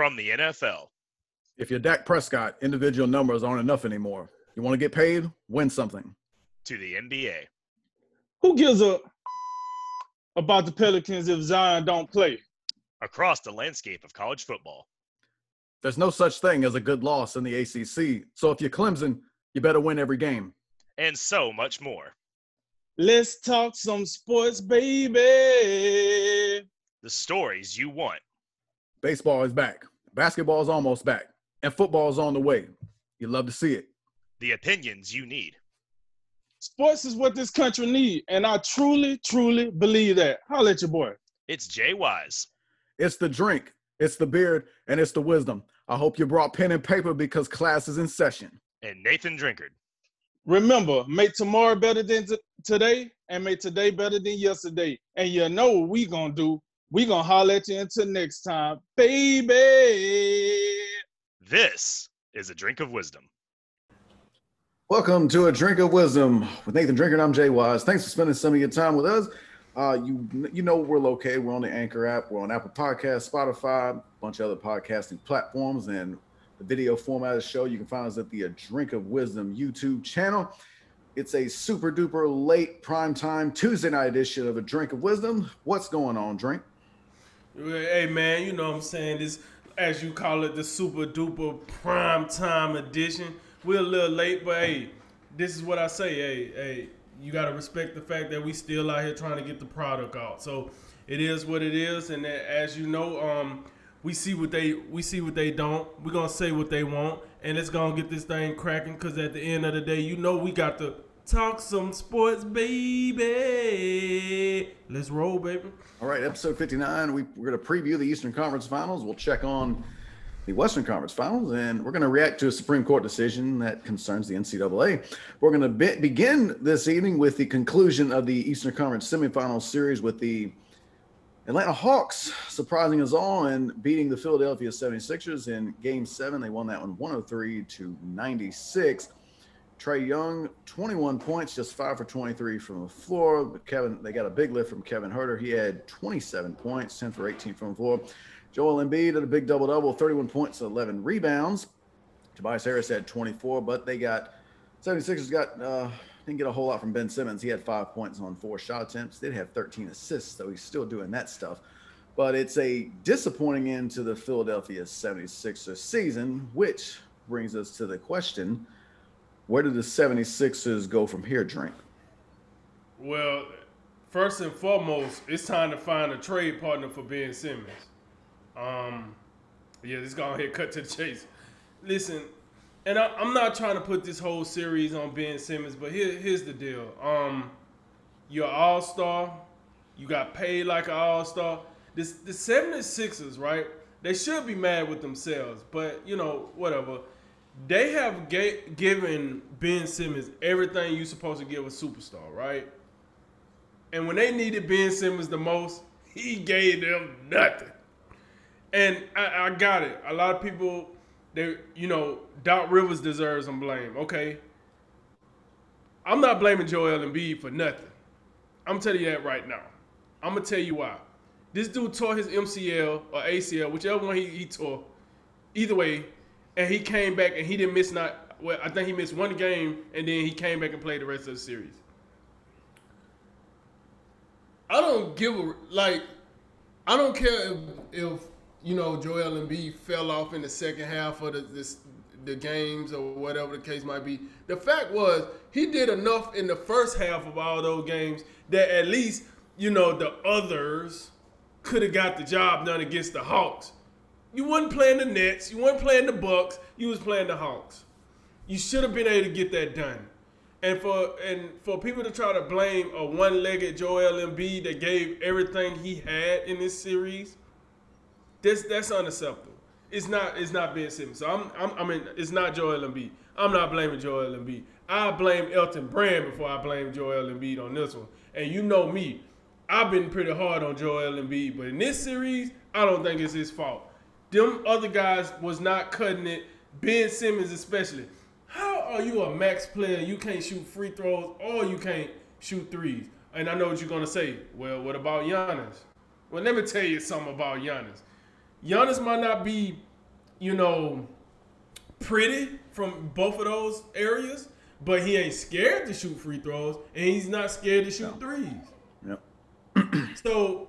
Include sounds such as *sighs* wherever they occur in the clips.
from the NFL. If you're Dak Prescott, individual numbers aren't enough anymore. You want to get paid? Win something. To the NBA. Who gives a about the Pelicans if Zion don't play? Across the landscape of college football. There's no such thing as a good loss in the ACC. So if you're Clemson, you better win every game. And so much more. Let's talk some sports, baby. The stories you want. Baseball is back. Basketball is almost back. And football is on the way. You love to see it. The opinions you need. Sports is what this country needs, and I truly, truly believe that. Holla at your boy. It's Jay Wise. It's the drink, it's the beard, and it's the wisdom. I hope you brought pen and paper because class is in session. And Nathan Drinkard. Remember, make tomorrow better than t- today, and make today better than yesterday. And you know what we gonna do? We gonna holler at you until next time, baby. This is a drink of wisdom. Welcome to a drink of wisdom with Nathan Drinkard. I'm Jay Wise. Thanks for spending some of your time with us. Uh, you you know we're located. We're on the Anchor app. We're on Apple Podcasts, Spotify, a bunch of other podcasting platforms, and the video format of the show. You can find us at the A Drink of Wisdom YouTube channel. It's a super duper late prime time Tuesday night edition of A Drink of Wisdom. What's going on, Drink? Hey man, you know what I'm saying this as you call it the super duper prime time edition. We're a little late, but hey, this is what I say. Hey, hey, you gotta respect the fact that we still out here trying to get the product out. So it is what it is, and as you know, um, we see what they we see what they don't. We're gonna say what they want, and it's gonna get this thing cracking. Cause at the end of the day, you know we got to talk some sports, baby. Let's roll, baby. All right, episode 59. We, we're going to preview the Eastern Conference Finals. We'll check on the Western Conference Finals, and we're going to react to a Supreme Court decision that concerns the NCAA. We're going to be- begin this evening with the conclusion of the Eastern Conference semifinal series with the Atlanta Hawks surprising us all and beating the Philadelphia 76ers in game seven. They won that one 103 to 96. Trae Young, 21 points, just five for 23 from the floor. But Kevin, they got a big lift from Kevin Huerter. He had 27 points, 10 for 18 from the floor. Joel Embiid had a big double double, 31 points, 11 rebounds. Tobias Harris had 24, but they got 76ers got uh, didn't get a whole lot from Ben Simmons. He had five points on four shot attempts. Did have 13 assists, so he's still doing that stuff. But it's a disappointing end to the Philadelphia 76ers season, which brings us to the question where do the 76ers go from here, Drink? Well, first and foremost, it's time to find a trade partner for Ben Simmons. Um, yeah, let's go ahead cut to the chase. Listen, and I, am not trying to put this whole series on Ben Simmons, but here, here's the deal. Um, you're all star. You got paid like an all star. The 76ers, right? They should be mad with themselves, but you know, whatever. They have ga- given Ben Simmons everything you're supposed to give a superstar, right? And when they needed Ben Simmons the most, he gave them nothing. And I, I got it. A lot of people, they, you know, Doc Rivers deserves some blame. Okay. I'm not blaming Joel Embiid for nothing. I'm telling you that right now. I'm gonna tell you why. This dude tore his MCL or ACL, whichever one he, he tore. Either way, and he came back and he didn't miss not. Well, I think he missed one game, and then he came back and played the rest of the series. I don't give a like. I don't care if, if you know Joel Embiid fell off in the second half of the this, the games or whatever the case might be. The fact was he did enough in the first half of all those games that at least you know the others could have got the job done against the Hawks. You wasn't playing the Nets, you weren't playing the Bucks, you was playing the Hawks. You should have been able to get that done. And for and for people to try to blame a one-legged Joel Embiid that gave everything he had in this series, that's that's unacceptable. It's not it's not Ben Simmons. So I'm, I'm I mean it's not Joel Embiid. I'm not blaming Joel Embiid. I blame Elton Brand before I blame Joel Embiid on this one. And you know me, I've been pretty hard on Joel Embiid, but in this series, I don't think it's his fault. Them other guys was not cutting it. Ben Simmons especially. How are you a max player? You can't shoot free throws or you can't shoot threes. And I know what you're gonna say. Well, what about Giannis? Well, let me tell you something about Giannis. Giannis might not be you know, pretty from both of those areas, but he ain't scared to shoot free throws, and he's not scared to shoot threes. Yep. So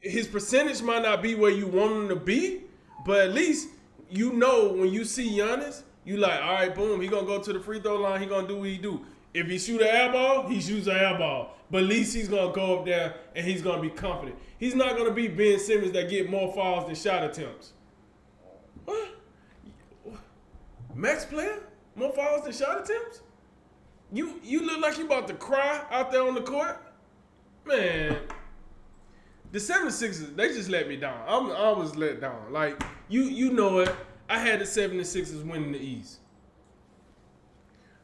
his percentage might not be where you want him to be, but at least you know when you see Giannis, you like, all right, boom, he gonna go to the free throw line, he gonna do what he do. If he shoot an air ball, he shoots an air ball. But at least he's gonna go up there and he's gonna be confident. He's not gonna be Ben Simmons that get more fouls than shot attempts. What? Max player? More fouls than shot attempts? You you look like you about to cry out there on the court? Man, the 76ers, they just let me down. I'm, I was let down. Like, you you know it. I had the 76ers winning the East.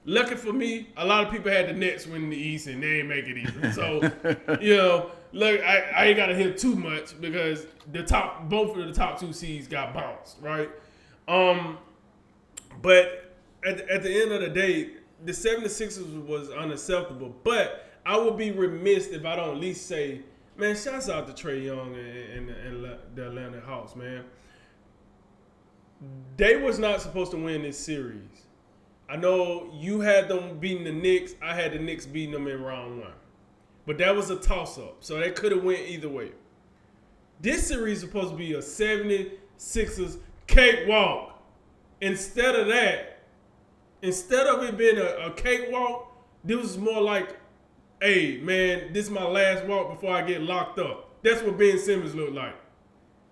Lucky for me, a lot of people had the Nets winning the East and they ain't make it either. So, *laughs* you know, look, I, I ain't got to hit too much because the top, both of the top two seeds got bounced, right? Um, but at, at the end of the day, the 76ers was unacceptable. But I would be remiss if I don't at least say, man, shouts out to Trae Young and, and, and the Atlanta Hawks, man. They was not supposed to win this series. I know you had them beating the Knicks. I had the Knicks beating them in round one. But that was a toss up. So they could have went either way. This series is supposed to be a 76ers cakewalk. Instead of that, instead of it being a, a cakewalk, this was more like, hey, man, this is my last walk before I get locked up. That's what Ben Simmons looked like.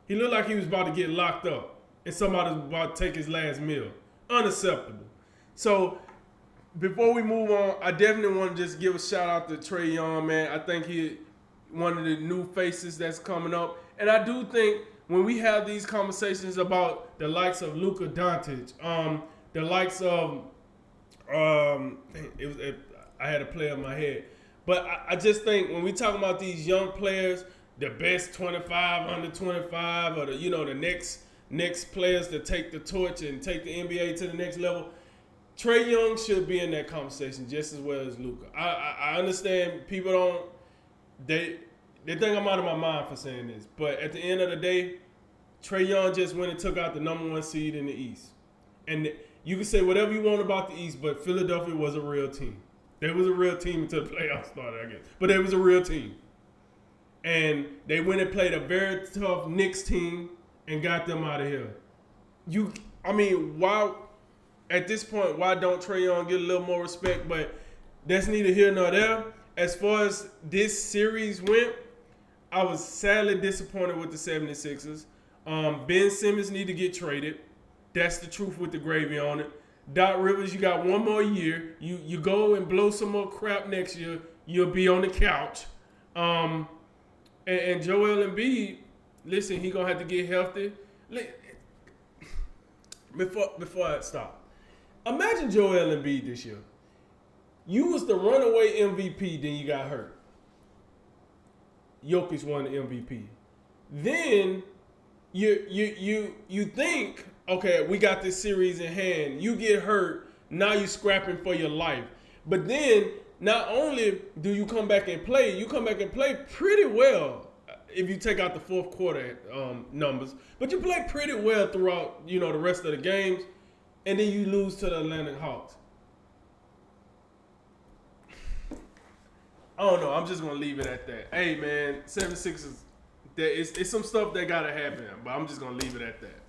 He looked like he was about to get locked up and somebody was about to take his last meal. Unacceptable. So before we move on, I definitely want to just give a shout out to Trae Young, man. I think he one of the new faces that's coming up. And I do think when we have these conversations about the likes of Luka Doncic, um, the likes of um, it was it, I had a play in my head, but I, I just think when we talk about these young players, the best 25 under 25, or the you know the next next players to take the torch and take the NBA to the next level. Trae Young should be in that conversation just as well as Luka. I, I, I understand people don't they they think I'm out of my mind for saying this, but at the end of the day, Trae Young just went and took out the number one seed in the East, and you can say whatever you want about the East, but Philadelphia was a real team. They was a real team until the playoffs started, I guess, but they was a real team, and they went and played a very tough Knicks team and got them out of here. You, I mean, why? At this point, why don't Trae Young get a little more respect? But that's neither here nor there. As far as this series went, I was sadly disappointed with the 76ers. Um, ben Simmons need to get traded. That's the truth with the gravy on it. Doc Rivers, you got one more year. You you go and blow some more crap next year. You'll be on the couch. Um, and, and Joel Embiid, listen, he gonna have to get healthy. Before before I stop, imagine Joel Embiid this year. You was the runaway MVP, then you got hurt. Jokic won the MVP. Then you you you you think, okay, we got this series in hand. You get hurt, now you're scrapping for your life. But then not only do you come back and play, you come back and play pretty well if you take out the fourth quarter um, numbers. But you play pretty well throughout, you know, the rest of the games, and then you lose to the Atlanta Hawks. I don't know. I'm just gonna leave it at that. Hey man, seven sixes. That it's, it's some stuff that gotta happen, but I'm just gonna leave it at that.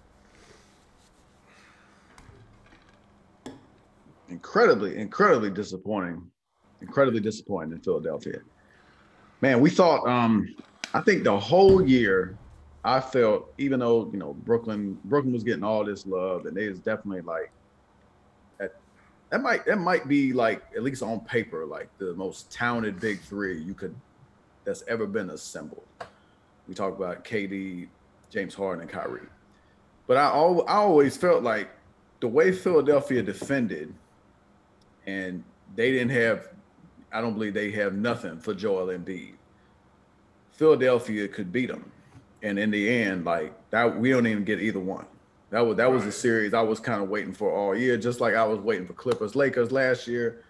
Incredibly, incredibly disappointing. Incredibly disappointing in Philadelphia. Man, we thought um I think the whole year I felt, even though you know Brooklyn, Brooklyn was getting all this love, and they was definitely like that. That might that might be like at least on paper like the most talented big three you could that's ever been assembled. We talk about KD, James Harden, and Kyrie, but I al- I always felt like the way Philadelphia defended, and they didn't have. I don't believe they have nothing for Joel Embiid. Philadelphia could beat them. And in the end, like that, we don't even get either one. That was that was a series I was kind of waiting for all year, just like I was waiting for Clippers Lakers last year.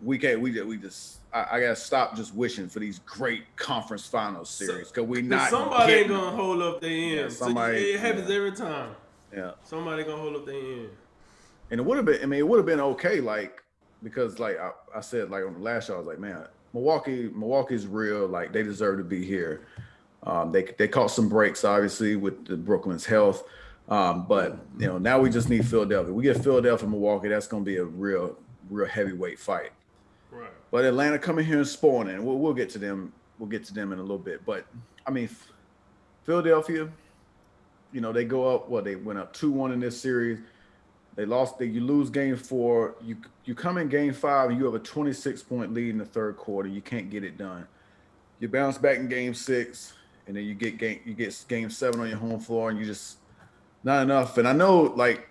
We can't we we just I, I gotta stop just wishing for these great conference finals series because we not somebody ain't gonna them. hold up their end. Yeah, somebody- so it happens yeah. every time. Yeah. Somebody gonna hold up their end. And it would have been, I mean, it would have been okay, like, because like I, I said, like on the last show, I was like, man, Milwaukee, Milwaukee's real, like they deserve to be here. Um, they they caught some breaks, obviously, with the Brooklyn's health. Um, but you know, now we just need Philadelphia. We get Philadelphia, Milwaukee, that's gonna be a real, real heavyweight fight. Right. But Atlanta coming here and spawning. We'll, we'll get to them. We'll get to them in a little bit. But I mean, Philadelphia, you know, they go up. Well, they went up two one in this series. They lost. They, you lose game four. You you come in game five. You have a 26 point lead in the third quarter. You can't get it done. You bounce back in game six, and then you get game you get game seven on your home floor, and you just not enough. And I know like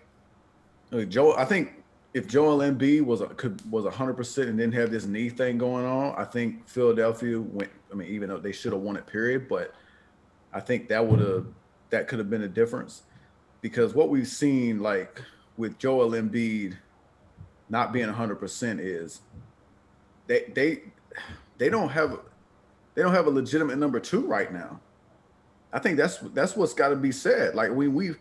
like Joe. I think if Joel Embiid was a, could was hundred percent and didn't have this knee thing going on, I think Philadelphia went. I mean, even though they should have won it, period. But I think that would have that could have been a difference because what we've seen like with Joel Embiid not being hundred percent is they they they don't have they don't have a legitimate number two right now. I think that's that's what's got to be said. Like we we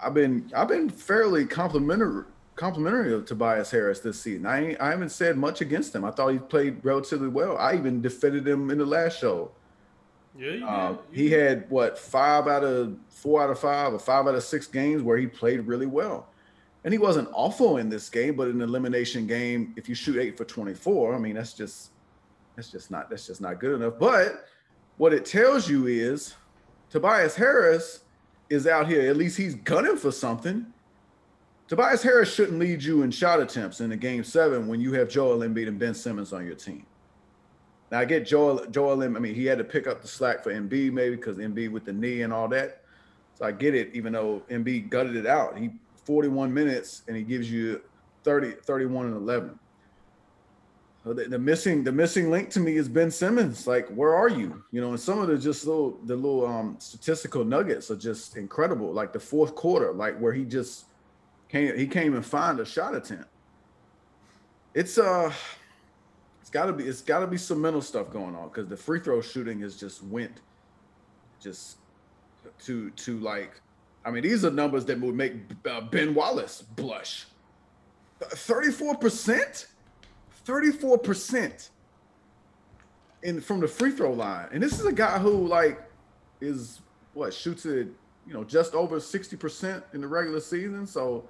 I've been I've been fairly complimentary complimentary of Tobias Harris this season. I ain't, I haven't said much against him. I thought he played relatively well. I even defended him in the last show. Yeah, you Uh, he had what five out of four out of five or five out of six games where he played really well. And he wasn't awful in this game, but in an elimination game, if you shoot eight for 24, I mean that's just that's just not that's just not good enough. But what it tells you is Tobias Harris is out here, at least he's gunning for something. Tobias Harris shouldn't lead you in shot attempts in a game seven when you have Joel Embiid and Ben Simmons on your team. Now I get Joel Joel Embiid. I mean, he had to pick up the slack for Embiid maybe because Embiid with the knee and all that. So I get it, even though Embiid gutted it out. He 41 minutes and he gives you 30, 31 and 11. So the, the missing the missing link to me is Ben Simmons. Like, where are you? You know, and some of the just little the little um statistical nuggets are just incredible. Like the fourth quarter, like where he just came he came and find a shot attempt. It's uh it's gotta be it's gotta be some mental stuff going on because the free throw shooting has just went just to to like I mean these are numbers that would make uh, Ben Wallace blush. 34%? 34% in from the free throw line. And this is a guy who like is what shoots it, you know, just over 60% in the regular season. So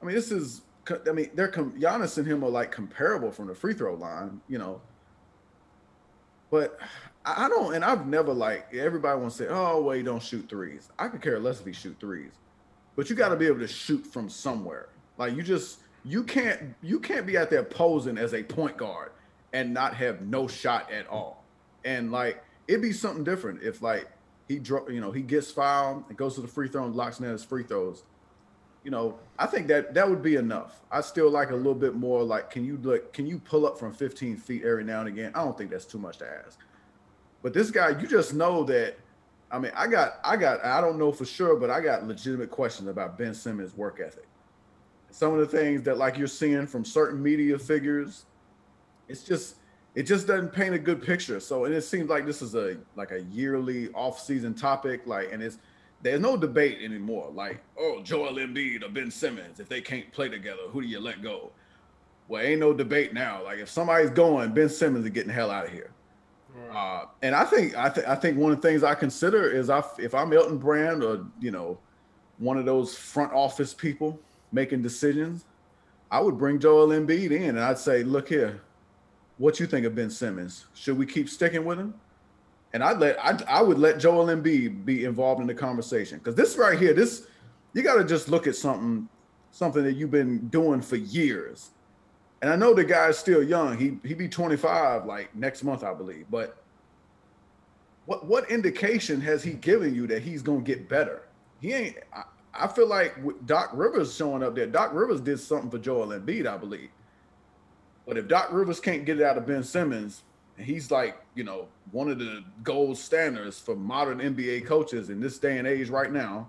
I mean, this is I mean, they're com- Giannis and him are like comparable from the free throw line, you know. But I don't, and I've never like everybody wants to say, "Oh, well, he don't shoot threes. I could care less if he shoot threes, but you got to be able to shoot from somewhere. Like you just you can't you can't be out there posing as a point guard and not have no shot at all. And like it'd be something different if like he dro- you know he gets fouled and goes to the free throw and locks in his free throws you know, I think that that would be enough. I still like a little bit more. Like, can you look? Can you pull up from 15 feet every now and again? I don't think that's too much to ask. But this guy, you just know that. I mean, I got, I got, I don't know for sure, but I got legitimate questions about Ben Simmons' work ethic. Some of the things that, like, you're seeing from certain media figures, it's just, it just doesn't paint a good picture. So, and it seems like this is a like a yearly off-season topic, like, and it's there's no debate anymore. Like, oh, Joel Embiid or Ben Simmons, if they can't play together, who do you let go? Well, ain't no debate now. Like, if somebody's going, Ben Simmons is getting hell out of here. Uh, and I think I think I think one of the things I consider is I if I'm Elton Brand or you know one of those front office people making decisions, I would bring Joel Embiid in and I'd say, look here, what you think of Ben Simmons? Should we keep sticking with him? And I'd let I, I would let Joel Embiid be involved in the conversation because this right here, this you got to just look at something something that you've been doing for years. And I know the guy's still young. He he be 25 like next month, I believe. But what what indication has he given you that he's gonna get better? He ain't. I, I feel like Doc Rivers showing up there. Doc Rivers did something for Joel Embiid, I believe. But if Doc Rivers can't get it out of Ben Simmons, and he's like, you know, one of the gold standards for modern NBA coaches in this day and age right now.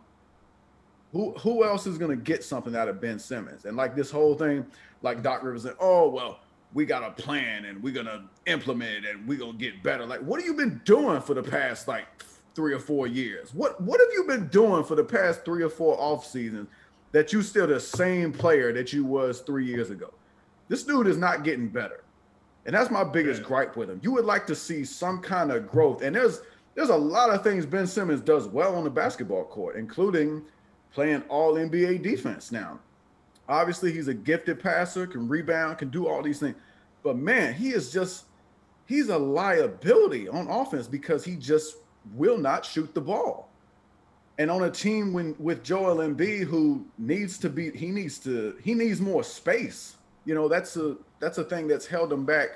Who who else is gonna get something out of Ben Simmons? And like this whole thing, like Doc Rivers said, oh well, we got a plan and we're gonna implement it and we're gonna get better. Like, what have you been doing for the past like three or four years. What what have you been doing for the past three or four off seasons that you still the same player that you was three years ago? This dude is not getting better. And that's my biggest Yeah. gripe with him. You would like to see some kind of growth. And there's there's a lot of things Ben Simmons does well on the basketball court, including playing all NBA defense now. Obviously, he's a gifted passer, can rebound, can do all these things. But man, he is just he's a liability on offense because he just will not shoot the ball. And on a team when with Joel Embiid who needs to be he needs to he needs more space. You know, that's a that's a thing that's held him back.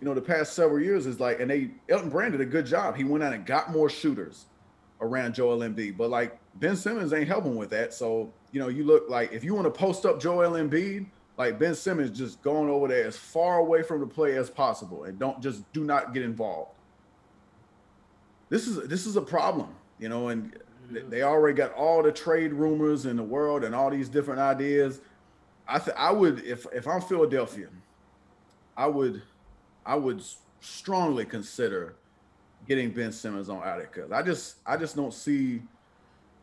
You know, the past several years is like, and they Elton Brand did a good job. He went out and got more shooters around Joel Embiid, but like Ben Simmons ain't helping with that. So you know, you look like if you want to post up Joel Embiid, like Ben Simmons just going over there as far away from the play as possible, and don't just do not get involved. This is this is a problem, you know, and they already got all the trade rumors in the world and all these different ideas. I th- I would if if I'm Philadelphia, I would I would strongly consider getting Ben Simmons on out of because I just I just don't see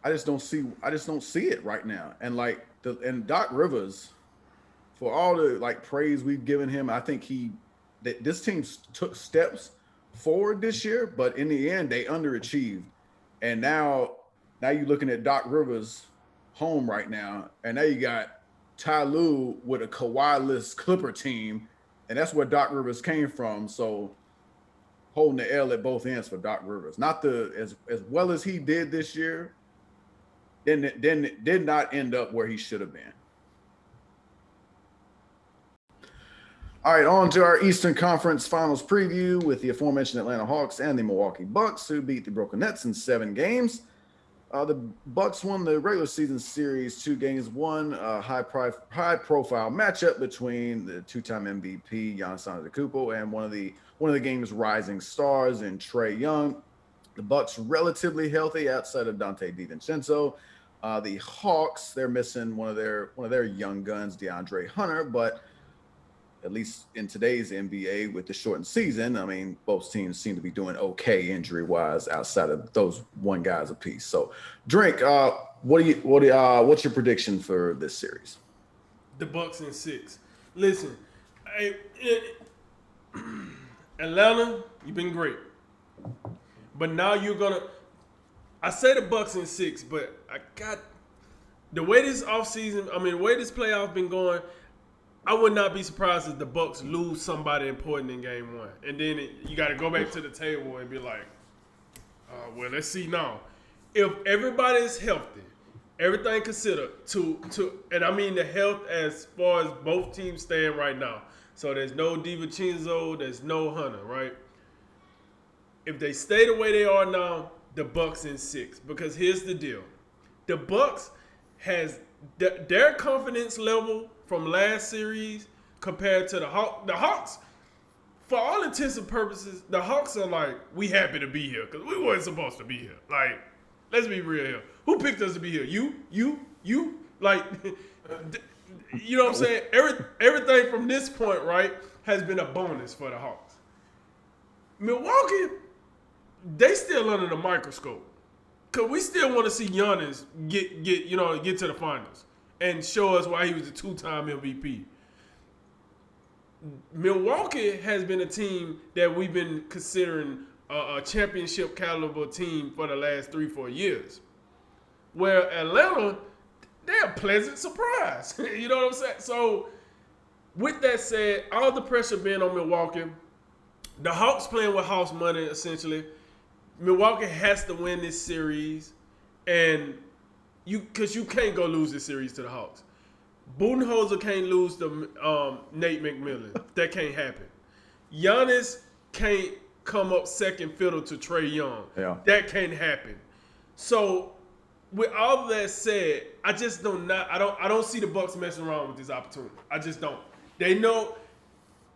I just don't see I just don't see it right now. And like the and Doc Rivers, for all the like praise we've given him, I think he that this team took steps forward this year, but in the end they underachieved. And now now you're looking at Doc Rivers home right now, and now you got Ty Lue with a Kawhi-less Clipper team, and that's where Doc Rivers came from. So holding the L at both ends for Doc Rivers. Not the as as well as he did this year, then then did not end up where he should have been. All right, on to our Eastern Conference Finals preview with the aforementioned Atlanta Hawks and the Milwaukee Bucks, who beat the Brooklyn Nets in seven games. Uh, the Bucks won the regular season series two games, one uh, high pri- high profile matchup between the two time MVP Giannis Antetokounmpo and one of the one of the game's rising stars in Trae Young. The Bucks relatively healthy outside of Donte DiVincenzo. Uh, the Hawks they're missing one of their one of their young guns, DeAndre Hunter, but at least in today's NBA with the shortened season, I mean, both teams seem to be doing okay injury wise outside of those one guys apiece. So, drink. Uh, what do you what do, uh, what's your prediction for this series? the Bucks in six. Listen, I, it, *clears throat* Atlanta, you've been great, but now you're gonna. I say the Bucks in six, but I got the way this offseason, I mean, the way this playoff been going. I would not be surprised if the Bucks lose somebody important in Game One, and then it, you got to go back to the table and be like, uh, "Well, let's see now. If everybody is healthy, everything considered, to to, and I mean the health as far as both teams stand right now. So there's no DiVincenzo, there's no Hunter, right? If they stay the way they are now, the Bucks in six. Because here's the deal: the Bucks has th- their confidence level from last series compared to the Hawks. The Hawks, for all intents and purposes, the Hawks are like, we happy to be here because we weren't supposed to be here. Like, let's be real here. Who picked us to be here? You, you, you. Like, *laughs* you know what I'm saying? Every everything from this point, right, has been a bonus for the Hawks. Milwaukee, they still under the microscope. Cause we still want to see Giannis get get you know get to the finals and show us why he was a two time MVP. Milwaukee has been a team that we've been considering a, a championship caliber team for the last three four years. Where Atlanta, they're a pleasant surprise. *laughs* you know what I'm saying? So, with that said, all the pressure being on Milwaukee, the Hawks playing with house money essentially. Milwaukee has to win this series, and you because you can't go lose this series to the Hawks. Budenholzer can't lose to um, Nate McMillan. *laughs* that can't happen. Giannis can't come up second fiddle to Trae Young. Yeah. That can't happen. So, with all that said, I just don't not I don't I don't see the Bucks messing around with this opportunity. I just don't. They know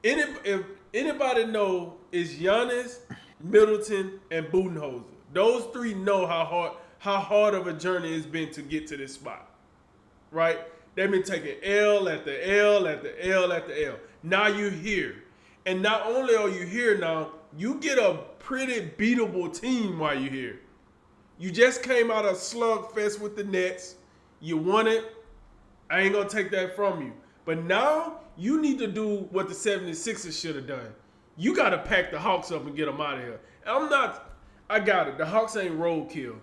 any if anybody know is Giannis, Middleton, and Budenholzer. Those three know how hard how hard of a journey it's been to get to this spot. Right? They've been taking L at the L at the L at the L. Now you're here. And not only are you here now, you get a pretty beatable team while you're here. You just came out of slugfest with the Nets. You won it. I ain't gonna take that from you. But now you need to do what the 76ers should have done. You gotta pack the Hawks up and get them out of here. I'm not I got it. The Hawks ain't roadkill,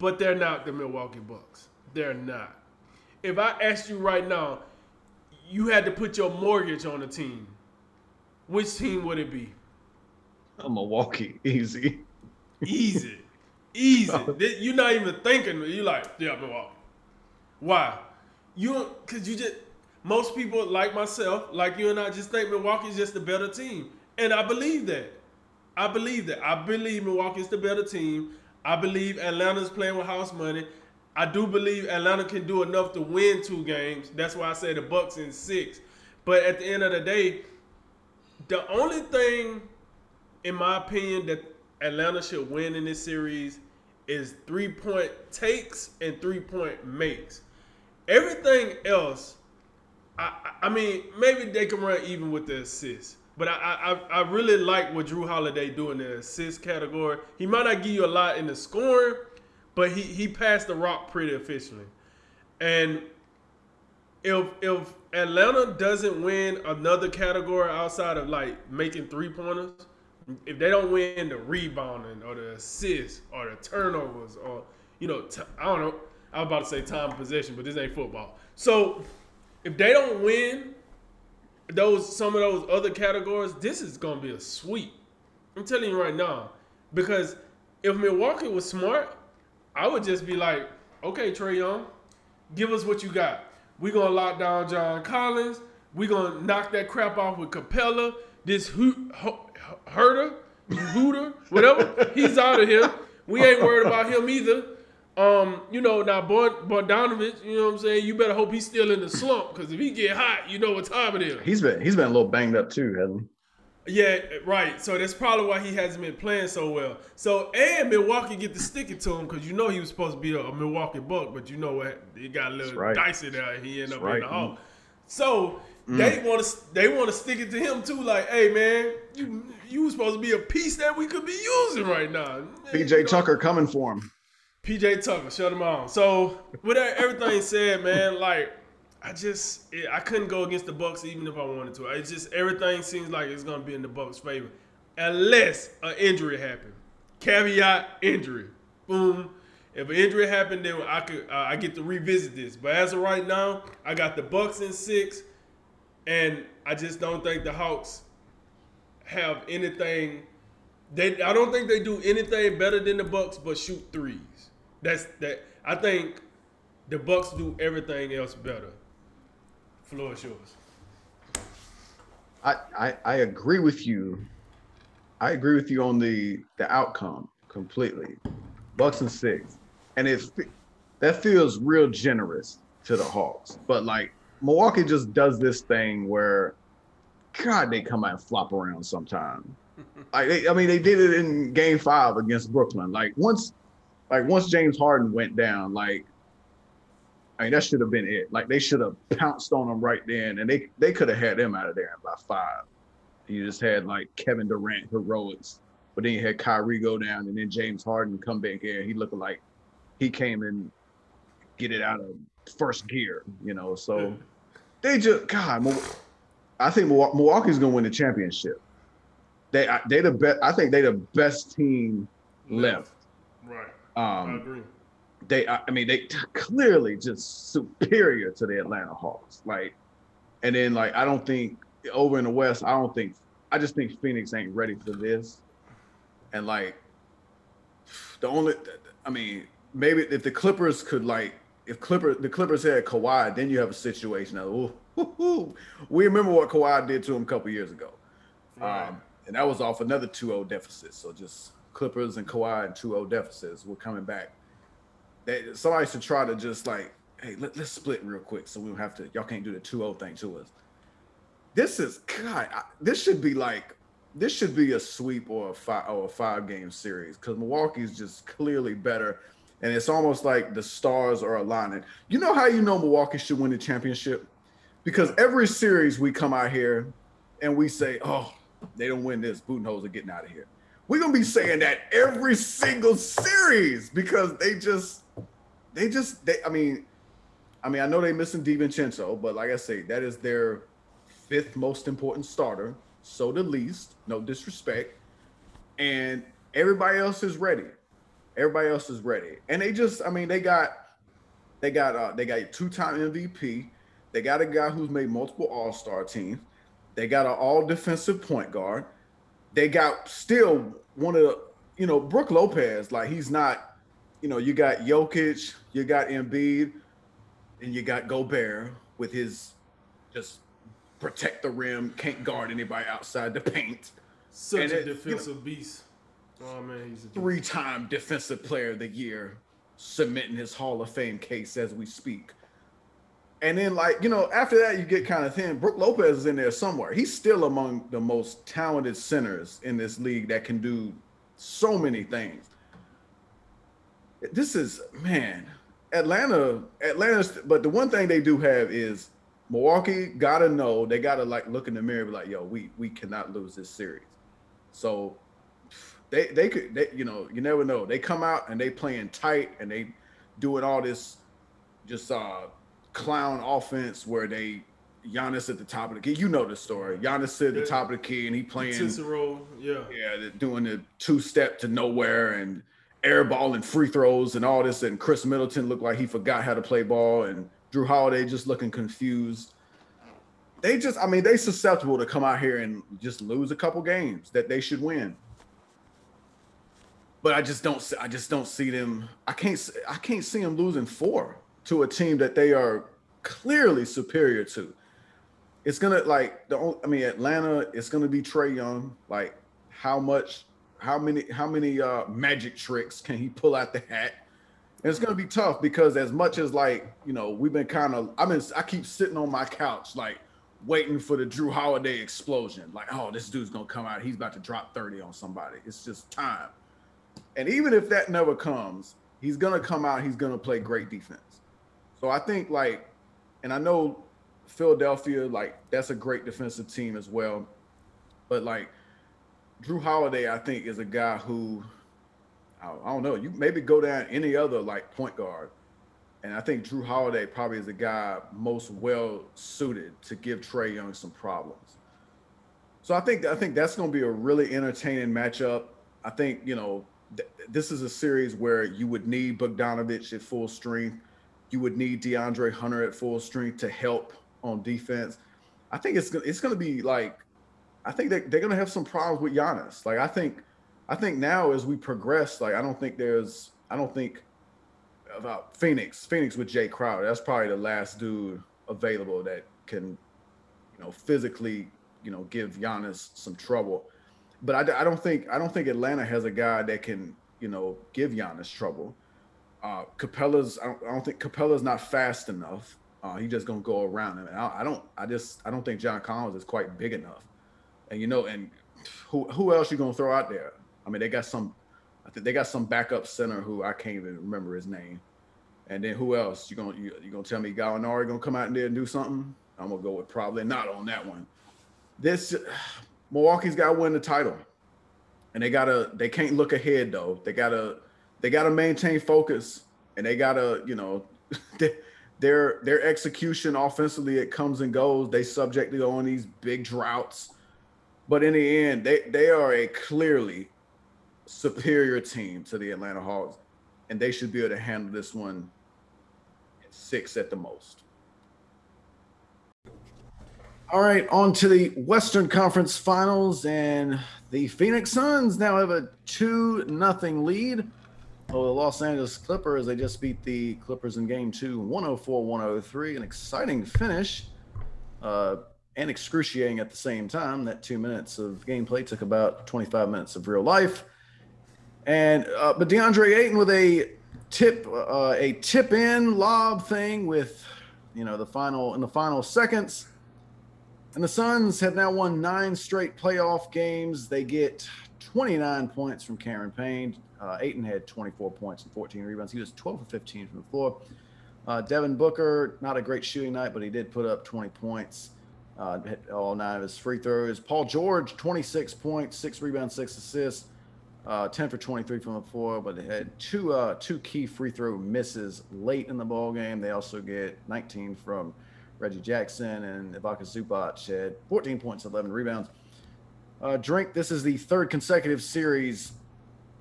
but they're not the Milwaukee Bucks. They're not. If I asked you right now, you had to put your mortgage on a team, which team would it be? I'm *laughs* Milwaukee, easy. Easy. Easy. *laughs* You're not even thinking. You're like, yeah, Milwaukee. Why? You because you just most people like myself, like you and I, just think Milwaukee's just a better team, and I believe that. I believe that. I believe Milwaukee's the better team. I believe Atlanta's playing with house money. I do believe Atlanta can do enough to win two games. That's why I say the Bucks in six. But at the end of the day, the only thing, in my opinion, that Atlanta should win in this series is three point takes and three point makes. Everything else, I, I mean, maybe they can run even with the assists. But I, I, I really like what Jrue Holiday do in the assist category. He might not give you a lot in the scoring, but he, he passed the rock pretty efficiently. And if if Atlanta doesn't win another category outside of like making three pointers, if they don't win the rebounding or the assists or the turnovers or you know t- I don't know I was about to say time possession, but this ain't football. So if they don't win those some of those other categories, this is gonna be a sweep. I'm telling you right now, because if Milwaukee was smart, I would just be like, okay, Trae Young, give us what you got. we gonna lock down John Collins. we gonna knock that crap off with Capela. This ho, herder, hooter, whatever, he's out of here. We ain't worried about him either. Um, you know, now Bogdanovic, you know what I'm saying? You better hope he's still in the slump because if he get hot, you know what time it is. He's been he's been a little banged up too, hasn't he? Yeah, right. So that's probably why he hasn't been playing so well. So and Milwaukee get to stick it to him because you know he was supposed to be a, a, Milwaukee Buck, but you know what? He got a little right. dicey there. He ended up right. in the hall. So mm. they want to they want to stick it to him too. Like, hey man, you you was supposed to be a piece that we could be using right now. PJ you know? Tucker coming for him. PJ Tucker, shut him on. So with everything said, man, like I just it, I couldn't go against the Bucks even if I wanted to. It's just everything seems like it's gonna be in the Bucks' favor, unless an injury happened. Caveat: injury. Boom. If an injury happened, then I could uh, I get to revisit this. But as of right now, I got the Bucks in six, and I just don't think the Hawks have anything. They I don't think they do anything better than the Bucks, but shoot threes. That's that. I think the Bucks do everything else better. Floor is yours. I, I I agree with you. I agree with you on the the outcome completely. Bucks and six, and it that feels real generous to the Hawks. But like Milwaukee just does this thing where, God, they come out and flop around sometimes. *laughs* like they, I mean, they did it in Game Five against Brooklyn. Like once like once James Harden went down, like I mean that should have been it. Like they should have pounced on him right then, and they they could have had him out of there in by five. You just had like Kevin Durant heroics, but then you had Kyrie go down, and then James Harden come back here. He looked like he came and get it out of first gear, you know. So hmm. They just God, I think Milwaukee's gonna win the championship. They they the best. I think they the best team left. Right. Um, I agree. They, I mean, they clearly just superior to the Atlanta Hawks. Like, and then like I don't think over in the West, I don't think I just think Phoenix ain't ready for this. And like the only, I mean, maybe if the Clippers could like, if Clipper the Clippers had Kawhi, then you have a situation of, ooh, we remember what Kawhi did to him a couple years ago, right. um, and that was off another 2-0 deficit. So just Clippers and Kawhi and 2-0 deficits were coming back. They, somebody should try to just like, hey, let, us split real quick so we don't have to, y'all can't do the 2-0 thing to us. This is, God, I, this should be like, this should be a sweep or a five or a five game series because Milwaukee's just clearly better. And it's almost like the stars are aligning. You know how you know Milwaukee should win the championship? Because every series we come out here and we say, oh, they don't win this, Budenholzer getting out of here we're gonna be saying that every single series because they just they just they I mean I mean I know they missing DiVincenzo, but like I say, that is their fifth most important starter. So the least, no disrespect. And everybody else is ready. Everybody else is ready. And they just, I mean, they got they got uh they got two-time MVP. They got a guy who's made multiple all-star teams. They got an all defensive point guard. They got still one of the, you know, Brook Lopez, like he's not, you know, you got Jokic, you got Embiid, and you got Gobert with his just protect the rim, can't guard anybody outside the paint. Such And a it- you know- defensive beast. Oh man, he's a. Three-time defensive player of the year, submitting his Hall of Fame case as we speak. And then, like, you know, after that, you get kind of thin. Brook Lopez is in there somewhere. He's still among the most talented centers in this league that can do so many things. This is, man, Atlanta, Atlanta's, but the one thing they do have is Milwaukee gotta know, they gotta like look in the mirror and be like, yo, we we cannot lose this series. So they they could they you know, you never know. They come out and they playing tight and they doing all this just uh clown offense where they Giannis at the top of the key. You know the story. Giannis at the top of the key and he playing Cicero, yeah. yeah, doing the two step to nowhere and airballing free throws and all this. And Khris Middleton looked like he forgot how to play ball, and Jrue Holiday just looking confused. They just, I mean, they susceptible to come out here and just lose a couple games that they should win. But I just don't, I just don't see them. I can't, I can't see them losing four to a team that they are clearly superior to. It's gonna like the, on- I mean, Atlanta. It's gonna be Trae Young. Like, how much, how many, how many uh magic tricks can he pull out the hat? And it's gonna be tough because as much as like you know we've been kind of, I mean, I keep sitting on my couch like waiting for the Jrue Holiday explosion. Like, oh, this dude's gonna come out. He's about to drop thirty on somebody. It's just time. And even if that never comes, he's gonna come out. He's gonna play great defense. So I think like, and I know Philadelphia, like that's a great defensive team as well. But like Jrue Holiday, I think is a guy who I, don't know. You maybe go down any other like point guard, and I think Jrue Holiday probably is the guy most well suited to give Trae Young some problems. So I think I think that's going to be a really entertaining matchup. I think you know th- this is a series where you would need Bogdanovic at full strength. You would need DeAndre Hunter at full strength to help on defense. I think it's it's going to be like I think that they're going to have some problems with Giannis. Like I think I think now as we progress, like I don't think there's I don't think about Phoenix. Phoenix with Jay Crowder. That's probably the last dude available that can, you know, physically, you know, give Giannis some trouble. But I, I don't think I don't think Atlanta has a guy that can, you know, give Giannis trouble. Uh, Capela's I don't, I don't think Capela's not fast enough. Uh, he's just gonna go around him. And I, I don't I just I don't think John Collins is quite big enough. And you know, and who who else you gonna throw out there? I mean, they got some. I think they got some backup center who I can't even remember his name. And then who else? You gonna you, you gonna tell me Gallinari gonna come out in there and do something? I'm gonna go with probably not on that one. This Milwaukee's got to win the title, and they gotta they can't look ahead though. They gotta they gotta maintain focus, and they gotta you know *laughs* their their execution offensively it comes and goes. They subject to go on these big droughts, but in the end they they are a clearly superior team to the Atlanta Hawks, and they should be able to handle this one at six at the most. All right, on to the Western Conference Finals, and the Phoenix Suns now have a two nothing lead over the Los Angeles Clippers. They just beat the Clippers in Game Two, 104-103. An exciting finish, uh, and excruciating at the same time. That two minutes of gameplay took about 25 minutes of real life. And uh, but DeAndre Ayton with a tip, uh, a tip in lob thing with, you know, the final in the final seconds. And the Suns have now won nine straight playoff games. They get 29 points from Cameron Payne. Uh, Ayton had 24 points and 14 rebounds. He was 12 of 15 from the floor. Uh, Devin Booker, not a great shooting night, but he did put up 20 points. Uh, hit all nine of his free throws. Paul George, 26 points, six rebounds, six assists. uh, 10 for 23 from the floor, but they had two uh, two key free throw misses late in the ball game. They also get 19 from Reggie Jackson and Ivica Zubac had 14 points, 11 rebounds. Uh, Drink, this is the third consecutive series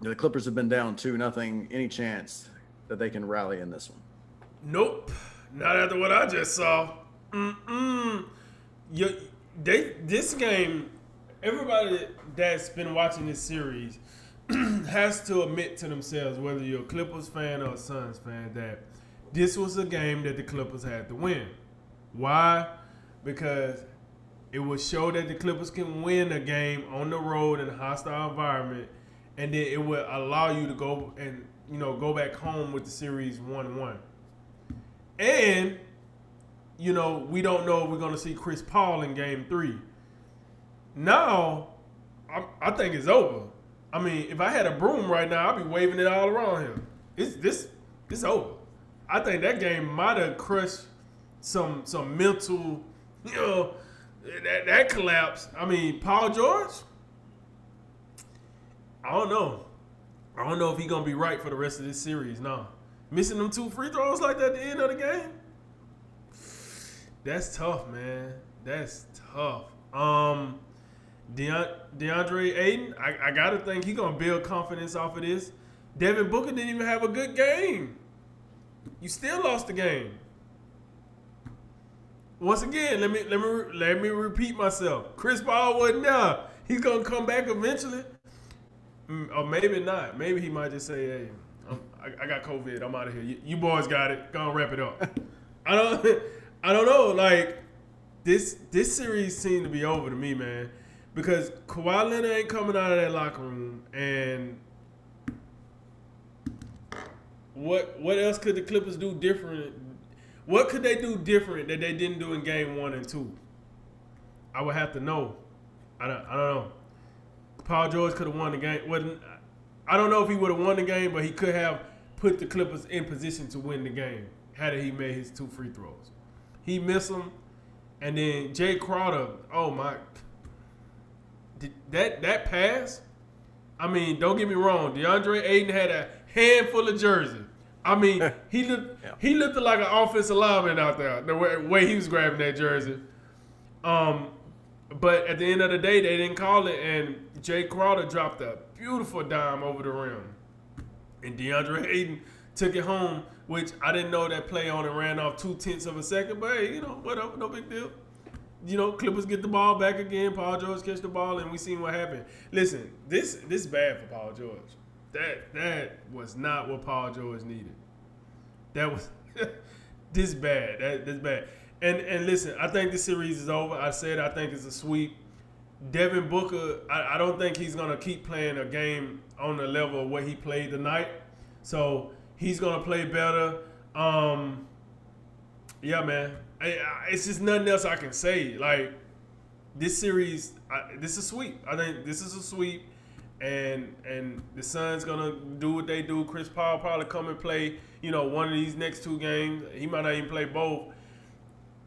the Clippers have been down two nothing. Any chance that they can rally in this one? Nope. Not after what I just saw. Mm-mm. You, they, this game, everybody that's been watching this series *clears throat* has to admit to themselves, whether you're a Clippers fan or a Suns fan, that this was a game that the Clippers had to win. Why? Because it would show that the Clippers can win a game on the road in a hostile environment, and then it would allow you to go and you know go back home with the series one-one. And you know we don't know if we're going to see Chris Paul in Game Three. Now, I, I think it's over. I mean, if I had a broom right now, I'd be waving it all around here. It's this, it's over. I think that game might have crushed some some mental, you know, that that collapse. I mean, Paul George. I don't know. I don't know if he's gonna be right for the rest of this series. No, missing them two free throws like that at the end of the game. That's tough, man. That's tough. Um, Deont- DeAndre Ayton, I, I gotta think he gonna build confidence off of this. Devin Booker didn't even have a good game. You still lost the game. Once again, let me let me let me repeat myself. Chris Paul wasn't there. He's gonna come back eventually, Mm, or maybe not. Maybe he might just say, "Hey, I, I got COVID. I'm out of here. You, you boys got it. Go and wrap it up." *laughs* I don't. *laughs* I don't know. Like this this series seemed to be over to me, man, because Kawhi Leonard ain't coming out of that locker room, and what what else could the Clippers do different? What could they do different that they didn't do in Game One and Two? I would have to know. I don't. I don't know. Paul George could have won the game. Wasn't I don't know if he would have won the game, but he could have put the Clippers in position to win the game had he made his two free throws. He missed them, and then Jae Crowder. Oh my! That that pass. I mean, don't get me wrong. DeAndre Ayton had a handful of jerseys. I mean, *laughs* he looked Yeah. he looked like an offensive lineman out there. The way, way he was grabbing that jersey. Um, but at the end of the day, they didn't call it, and Jae Crowder dropped a beautiful dime over the rim, and DeAndre Ayton took it home. Which I didn't know that play on and ran off two tenths of a second, but hey, you know whatever, no big deal. You know, Clippers get the ball back again. Paul George catch the ball, and we seen what happened. Listen, this this bad for Paul George. That that was not what Paul George needed. That was *laughs* this bad. That this bad. And and listen, I think this series is over. I said I think it's a sweep. Devin Booker, I, I don't think he's gonna keep playing a game on the level of what he played tonight. So he's gonna play better. Um, yeah, man. I, I, it's just nothing else I can say. Like this series, I, this is sweep. I think this is a sweep, and and the Suns gonna do what they do. Chris Paul probably come and play. You know, one of these next two games. He might not even play both.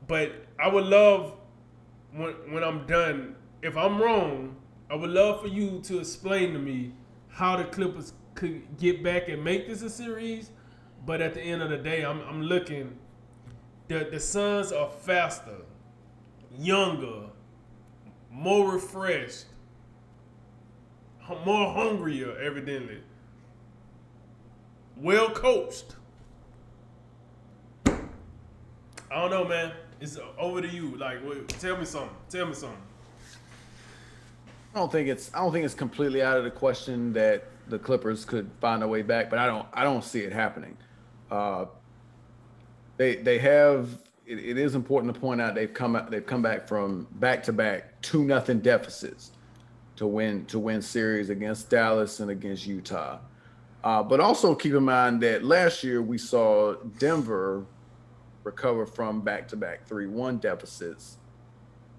But I would love when when I'm done. If I'm wrong, I would love for you to explain to me how the Clippers could get back and make this a series. But at the end of the day, I'm I'm looking. The the Suns are faster, younger, more refreshed, more hungrier, evidently. Well coached. I don't know, man. It's over to you. Like, wait, tell me something. Tell me something. I don't think it's I don't think it's completely out of the question that the Clippers could find a way back, but I don't I don't see it happening. Uh, they they have it, it is important to point out they've come they've come back from back to back two nothing deficits to win to win series against Dallas and against Utah. Uh, but also keep in mind that last year we saw Denver recover from back to back three one deficits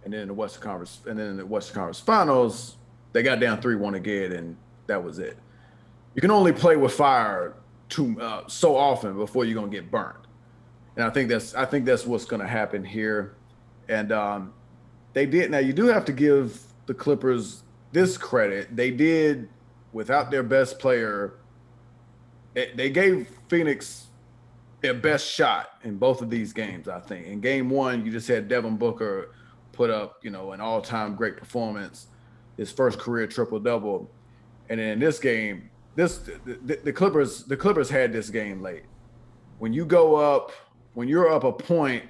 and then the Western Conference, and then the Western Conference Finals, they got down three one again, and that was it. You can only play with fire too uh, so often before you're gonna get burned, and I think that's I think that's what's gonna happen here, and um, they did. Now you do have to give the Clippers this credit. They did without their best player, it, they gave Phoenix their best shot in both of these games. I think in game one, you just had Devin Booker put up, you know, an all-time great performance, his first career triple double, and then in this game, this the, the Clippers the Clippers had this game late. When you go up, when you're up a point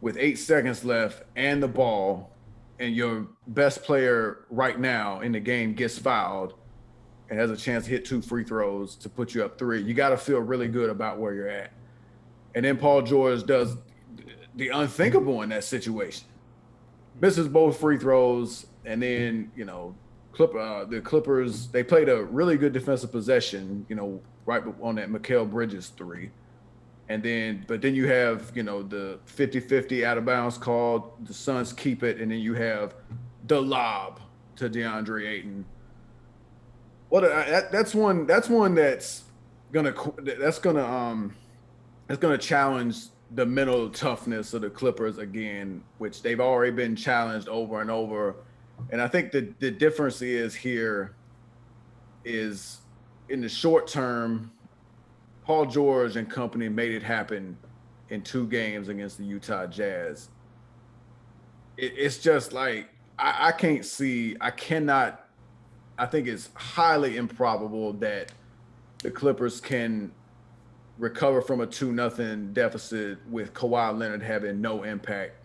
with eight seconds left and the ball, and your best player right now in the game gets fouled and has a chance to hit two free throws to put you up three, you got to feel really good about where you're at. And then Paul George does the unthinkable in that situation. Misses both free throws, and then you know, Clip, uh, the Clippers they played a really good defensive possession. You know, right on that Mikal Bridges three, and then but then you have you know the 50-50 out of bounds called. The Suns keep it, and then you have the lob to DeAndre Ayton. What a, that, that's one that's one that's gonna that's gonna um going to challenge the mental toughness of the Clippers again, which they've already been challenged over and over. And I think the the difference is here is in the short term, Paul George and company made it happen in two games against the Utah Jazz. It, it's just like I, I can't see, I cannot. I think it's highly improbable that the Clippers can recover from a two nothing deficit with Kawhi Leonard having no impact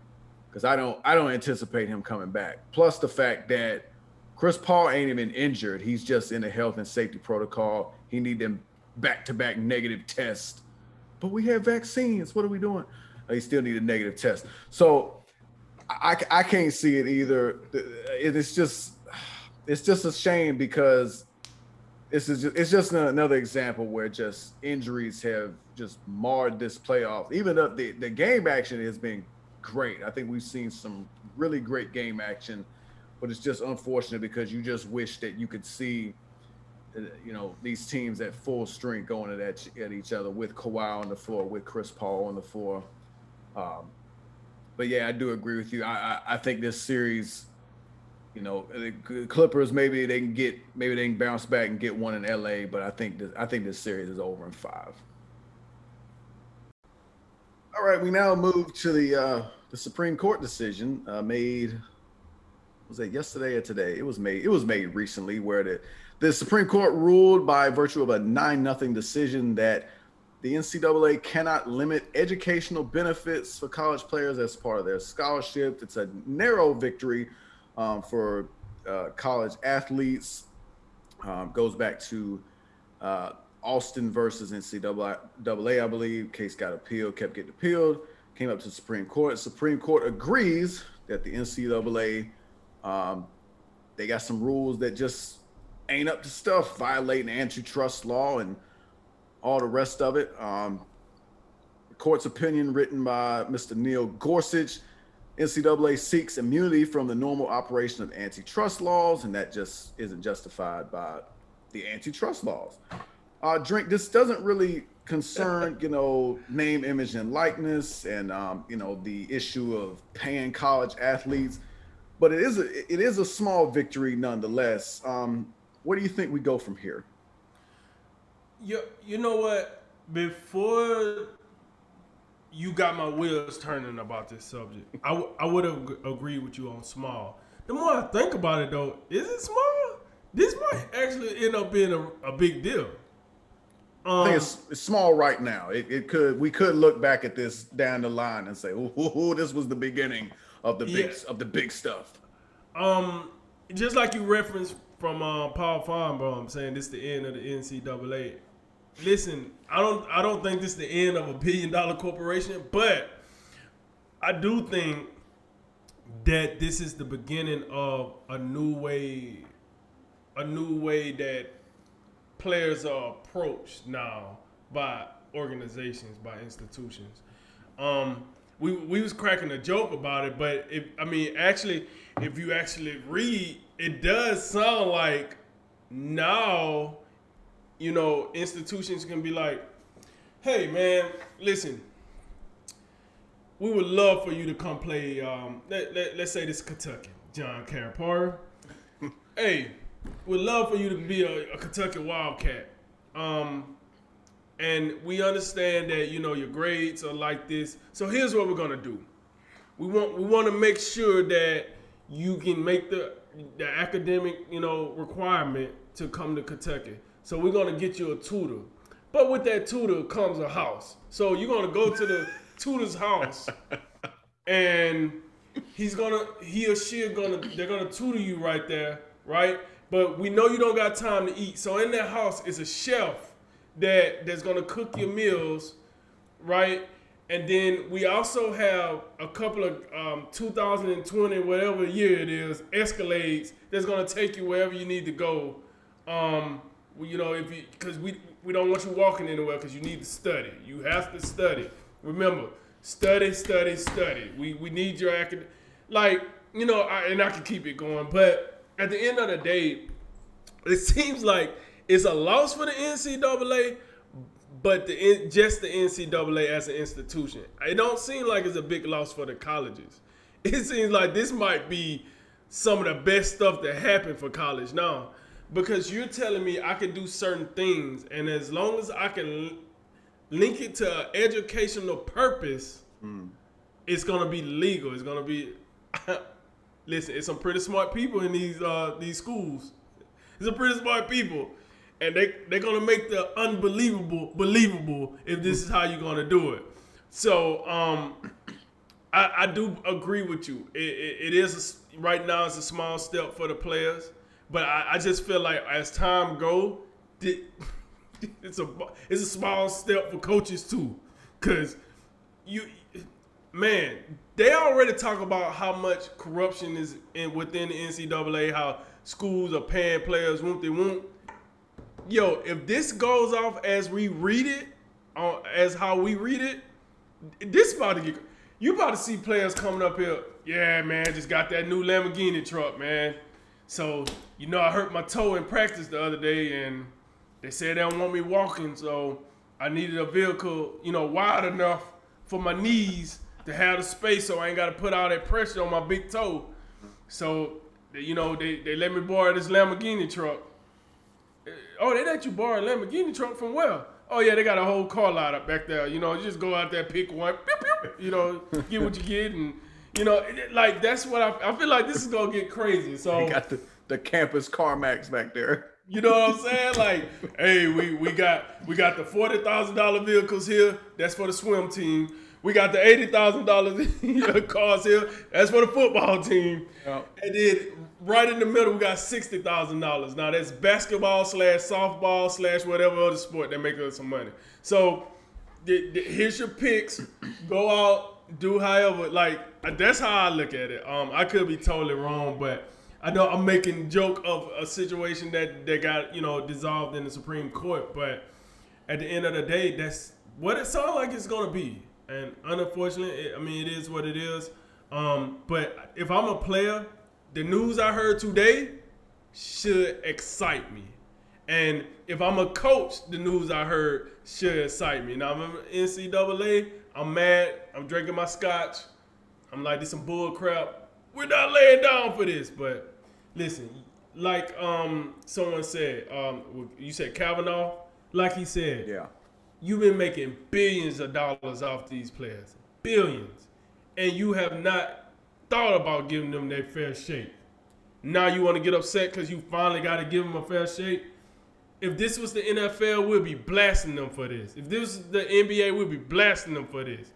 because I don't I don't anticipate him coming back. Plus the fact that Chris Paul ain't even injured; he's just in a health and safety protocol. He need them back to back negative tests. But we have vaccines. What are we doing? Oh, he still need a negative test. So I, I can't see it either. It's just it's just a shame because this is just, it's just another example where just injuries have just marred this playoff. Even though the, the game action has been great. I think we've seen some really great game action, but it's just unfortunate because you just wish that you could see, you know, these teams at full strength going at, at each other with Kawhi on the floor, with Chris Paul on the floor. Um, but yeah, I do agree with you. I, I, I think this series you know, the Clippers maybe they can get maybe they can bounce back and get one in LA, but I think this, I think this series is over in five. All right, we now move to the uh, the Supreme Court decision uh, made was it yesterday or today? It was made it was made recently where the the Supreme Court ruled by virtue of a nine nothing decision that the NCAA cannot limit educational benefits for college players as part of their scholarship. It's a narrow victory um, for uh, college athletes. Um, goes back to uh, Alston versus NCAA, I believe. Case got appealed, kept getting appealed, came up to the Supreme Court. Supreme Court agrees that the NCAA um, they got some rules that just ain't up to stuff, violating antitrust law and all the rest of it. Um, the court's opinion, written by Mr. Neil Gorsuch, NCAA seeks immunity from the normal operation of antitrust laws, and that just isn't justified by the antitrust laws. Uh, drink. This doesn't really concern, you know, name, image, and likeness, and um, you know the issue of paying college athletes, but it is a it is a small victory nonetheless. Um, where do you think we go from here? You you know what? Before you got my wheels turning about this subject. I, w- I would have agreed with you on small. The more I think about it, though, is it small? This might actually end up being a, a big deal. Um, I think it's, it's, small right now. It, it could we could look back at this down the line and say, "Ooh, ooh, ooh this was the beginning of the big yeah. of the big stuff." Um, just like you referenced from uh, Paul Finebaum saying this is the end of the NCAA listen, I don't I don't think this is the end of a billion dollar corporation, but I do think that this is the beginning of a new way a new way that players are approached now by organizations, by institutions. Um, we we was cracking a joke about it, but if I mean actually if you actually read, it does sound like now you know, institutions can be like, hey, man, listen, we would love for you to come play, um, let, let, us say this Kentucky, John Calipari. *laughs* hey, we would love for you to be a, a Kentucky Wildcat. Um, and we understand that you know your grades are like this. So here's what we're gonna do. We want we want to make sure that you can make the the academic you know requirement to come to Kentucky. So we're gonna get you a tutor. But with that tutor comes a house. So you're gonna go to the *laughs* tutor's house, and he's gonna he or she are gonna they're gonna tutor you right there, right? But we know you don't got time to eat. So in that house is a chef that that's gonna cook your meals, right? And then we also have a couple of um, 2020, whatever year it is, Escalades that's gonna take you wherever you need to go. Um, you know, if you because we we don't want you walking anywhere because you need to study. You have to study. Remember, study, study, study. We we need your acad, like you know, I, and I can keep it going. But at the end of the day, it seems like it's a loss for the NCAA, but the just the NCAA as an institution. It don't seem like it's a big loss for the colleges. *laughs* It seems like this might be some of the best stuff that happened for college now because you're telling me I can do certain things, and as long as I can link it to an educational purpose, mm. it's gonna be legal. It's gonna be. *laughs* listen, it's some pretty smart people in these uh, these schools. It's some pretty smart people, and they they're gonna make the unbelievable believable if this is how you're gonna do it. So um, I, I do agree with you. It, it, it is a, right now. It's a small step for the players. But I, I just feel like as time go, *laughs* it's a it's a small step for coaches too, cause you man they already talk about how much corruption is in within the NCAA, how schools are paying players won't they won't. Yo, if this goes off as we read it, uh, as how we read it, this about to get. You about to see players coming up here. Yeah, man, just got that new Lamborghini truck, man. So you know, I hurt my toe in practice the other day, and they said they don't want me walking, so I needed a vehicle, you know, wide enough for my knees to have the space, so I ain't got to put all that pressure on my big toe. So, you know, they, they let me borrow this Lamborghini truck. Oh, they let you borrow a Lamborghini truck from where? Oh yeah, they got a whole car lot up back there. You know, you just go out there, pick one, you know, *laughs* get what you get, and you know, like that's what I, I feel like. This is gonna get crazy. So got the the campus CarMax back there. You know what I'm *laughs* saying? Like, hey, we we got we got the forty thousand dollar vehicles here. That's for the swim team. We got the eighty thousand dollars *laughs* cars here. That's for the football team. Yep. And then right in the middle, we got sixty thousand dollars. Now that's basketball slash softball slash whatever other sport that make us some money. So th- th- here's your picks. Go out, do however. Like that's how I look at it. Um, I could be totally wrong, but I know I'm making joke of a situation that that got you know dissolved in the Supreme Court, but at the end of the day, that's what it sounds like it's gonna be. And unfortunately, it, I mean, it is what it is. Um, but if I'm a player, the news I heard today should excite me. And if I'm a coach, the news I heard should excite me. Now I'm in NCAA. I'm mad. I'm drinking my scotch. I'm like, this some bull crap we're not laying down for this. But listen, like um someone said, um you said Kavanaugh, like he said, yeah, you've been making billions of dollars off these players, billions, and you have not thought about giving them their fair shake. Now you want to get upset because you finally got to give them a fair shake. If this was the NFL, we'd be blasting them for this. If this was the NBA, we'd be blasting them for this.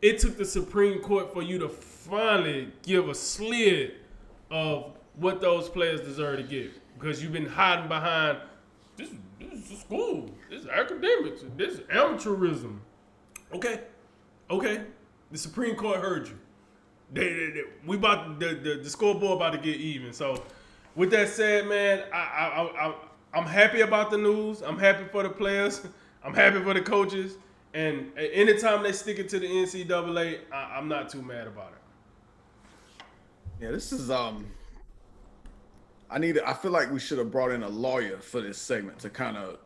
It took the Supreme Court for you to finally give a slid of what those players deserve to get because you've been hiding behind this. This is school. This is academics. This is amateurism. Okay, okay. The Supreme Court heard you. They, they, they, we about the, the the scoreboard about to get even. So, with that said, man, I, I, I, I'm happy about the news. I'm happy for the players. *laughs* I'm happy for the coaches. And anytime they stick it to the NCAA, I, I'm not too mad about it. Yeah, this is um. I need. I feel like we should have brought in a lawyer for this segment to kind of,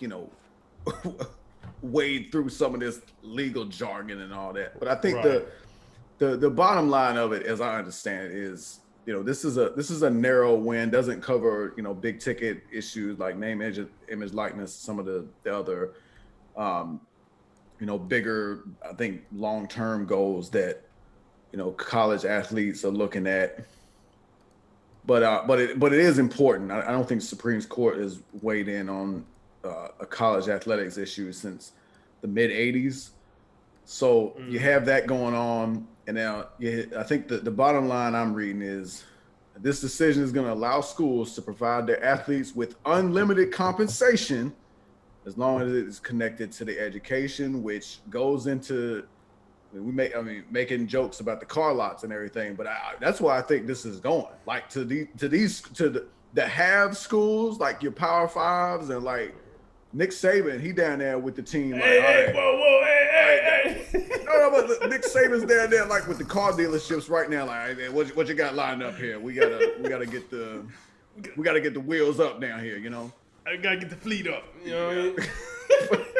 you know, *laughs* wade through some of this legal jargon and all that. But I think right. the, the the bottom line of it, as I understand, is you know this is a this is a narrow win doesn't cover you know big ticket issues like name image image likeness some of the, the other um you know bigger i think long term goals that you know college athletes are looking at. But uh but it but it is important. I, I don't think supreme court has weighed in on uh, a college athletics issue since the mid 80s so you mm. have that going on and now, yeah, I think the, the bottom line I'm reading is this decision is going to allow schools to provide their athletes with unlimited compensation as long as it is connected to the education, which goes into I mean, we make I mean making jokes about the car lots and everything, but I, that's why I think this is going. Like to the to these to the the have schools like your Power Fives and like Nick Saban, he down there with the team. Like, Hey, hey, right. whoa, whoa, hey, hey, hey. *laughs* No, no, but Nick Saban's down there like with the car dealerships right now. Like, hey, man, what, you- what you got lined up here? We gotta, we gotta get the, we gotta get the wheels up down here. You know. I gotta get the fleet up. You know what I mean? *laughs*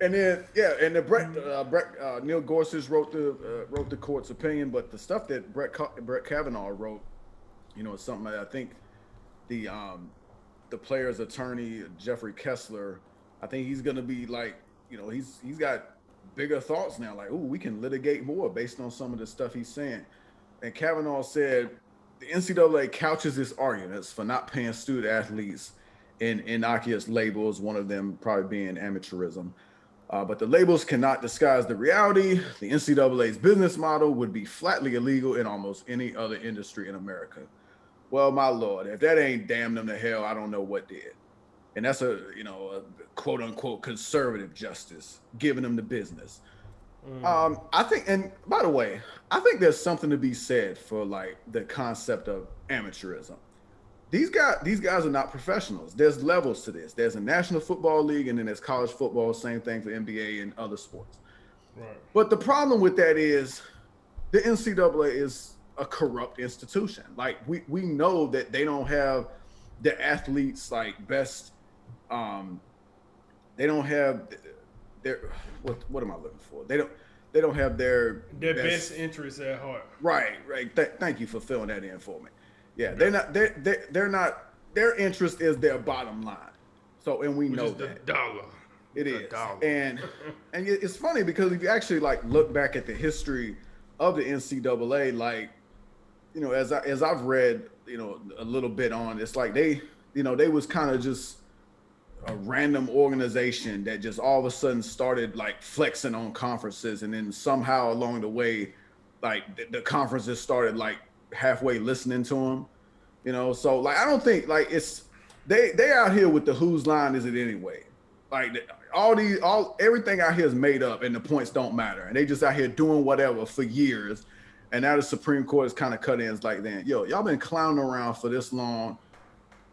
And then yeah, and the Brett, uh, Brett uh, Neil Gorsuch wrote the uh, wrote the court's opinion, but the stuff that Brett Brett Kavanaugh wrote, you know, is something that I think the um the player's attorney Jeffrey Kessler, I think he's gonna be like, you know, he's he's got bigger thoughts now. Like, oh, we can litigate more based on some of the stuff he's saying. And Kavanaugh said the NCAA couches its arguments for not paying student athletes in innocuous labels, one of them probably being amateurism. Uh, but the labels cannot disguise the reality. The NCAA's business model would be flatly illegal in almost any other industry in America. Well, my lord, if that ain't damn them to hell, I don't know what did. And that's a you know a quote unquote conservative justice giving them the business. Um, I think, and by the way, I think there's something to be said for like the concept of amateurism. These guys, these guys are not professionals. There's levels to this. There's a National Football League, and then there's college football. Same thing for NBA and other sports. Right. But the problem with that is the NCAA is a corrupt institution. Like we we know that they don't have the athletes like best um they don't have their what what am I looking for? They don't they don't have their Their best interests at heart. Right, right. Th- thank you for filling that in for me. Yeah, they're not. They're they're, they're not. Their interest is their bottom line. So, and we Which know is the that dollar. it the is. dollar. And and it's funny because if you actually like look back at the history of the NCAA, like you know, as I as I've read, you know, a little bit on, it's like they, you know, they was kind of just a random organization that just all of a sudden started like flexing on conferences, and then somehow along the way, like the, the conferences started like halfway listening to them, you know. So like I don't think like it's they they out here with the whose line is it anyway? Like all these all everything out here is made up, and the points don't matter, and they just out here doing whatever for years. And now the Supreme Court is kind of cut. It's like, then, yo, y'all been clowning around for this long.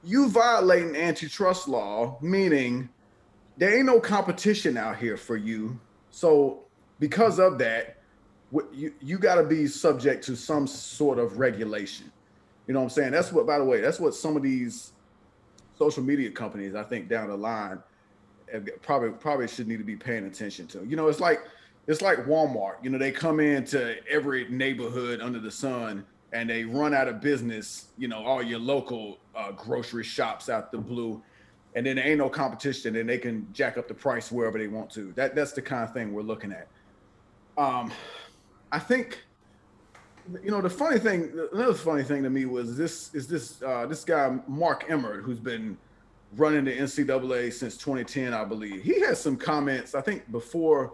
You violating antitrust law, meaning there ain't no competition out here for you. So because of that, you you got to be subject to some sort of regulation. You know what I'm saying? That's what, by the way, that's what some of these social media companies, I think, down the line, probably probably should need to be paying attention to. You know, it's like it's like Walmart. You know, they come into every neighborhood under the sun and they run out of business. You know, all your local uh, grocery shops out the blue, and then there ain't no competition, and they can jack up the price wherever they want to. That that's the kind of thing we're looking at. Um, I think you know the funny thing another funny thing to me was this is this uh this guy mark emmert who's been running the ncaa since 2010 i believe he had some comments i think before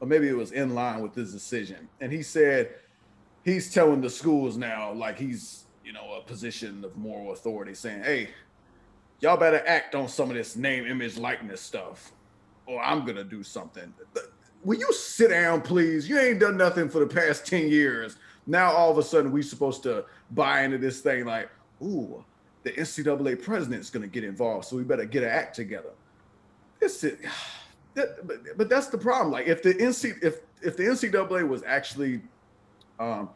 or maybe it was in line with his decision. And he said he's telling the schools now like he's you know a position of moral authority saying hey y'all better act on some of this name image likeness stuff or i'm gonna do something. Will you sit down please? You ain't done nothing for the past 10 years. Now all of a sudden we supposed to buy into this thing like ooh the ncaa president's going to get involved so we better get an act together. This is, *sighs* that, but, but that's the problem like if the nc if if the ncaa was actually um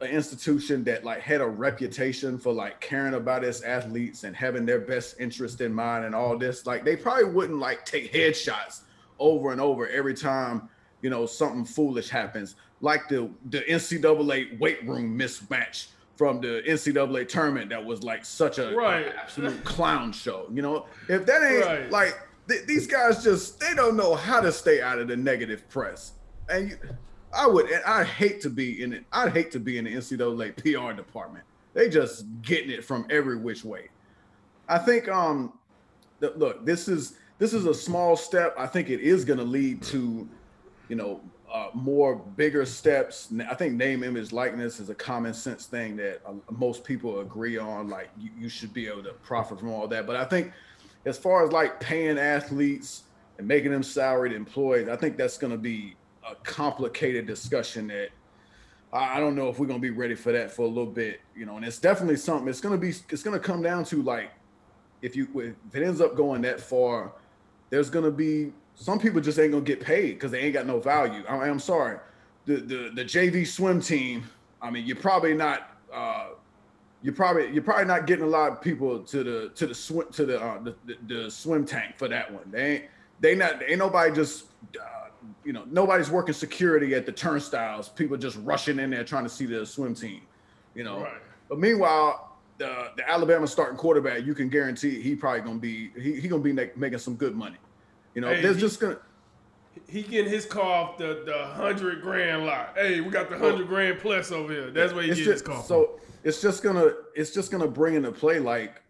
an institution that like had a reputation for like caring about its athletes and having their best interest in mind and all this like they probably wouldn't like take headshots over and over every time you know, something foolish happens, like the the NCAA weight room mismatch from the NCAA tournament that was like such a Right. absolute clown show. You know, if that ain't Right. like th- these guys just they don't know how to stay out of the negative press. And you, I would, and I hate to be in it. I'd hate to be in the NCAA PR department. They just getting it from every which way. I think, um, th- look, this is this is a small step. I think it is going to lead to, you know, uh, more bigger steps. I think name, image, likeness is a common sense thing that uh, most people agree on. Like you, you should be able to profit from all that. But I think, as far as like paying athletes and making them salaried employees, I think that's going to be a complicated discussion that I don't know if we're gonna be ready for that for a little bit, you know. And it's definitely something. It's gonna be. It's gonna come down to like, if you if it ends up going that far, there's gonna be some people just ain't gonna get paid because they ain't got no value. I, I'm sorry, the the the JV swim team. I mean, you're probably not. Uh, you're probably you're probably not getting a lot of people to the to the swim to the uh, the, the, the swim tank for that one. They ain't they not ain't nobody just uh, you know nobody's working security at the turnstiles. People just rushing in there trying to see the swim team. You know. Right. But meanwhile, the the Alabama starting quarterback, you can guarantee he probably gonna be he, he gonna be making some good money. You know, Hey, there's he- just gonna He getting his car off the, the hundred grand lot. Hey, we got the hundred grand plus over here. That's where he getting his car. so it's just gonna it's just gonna bring into play like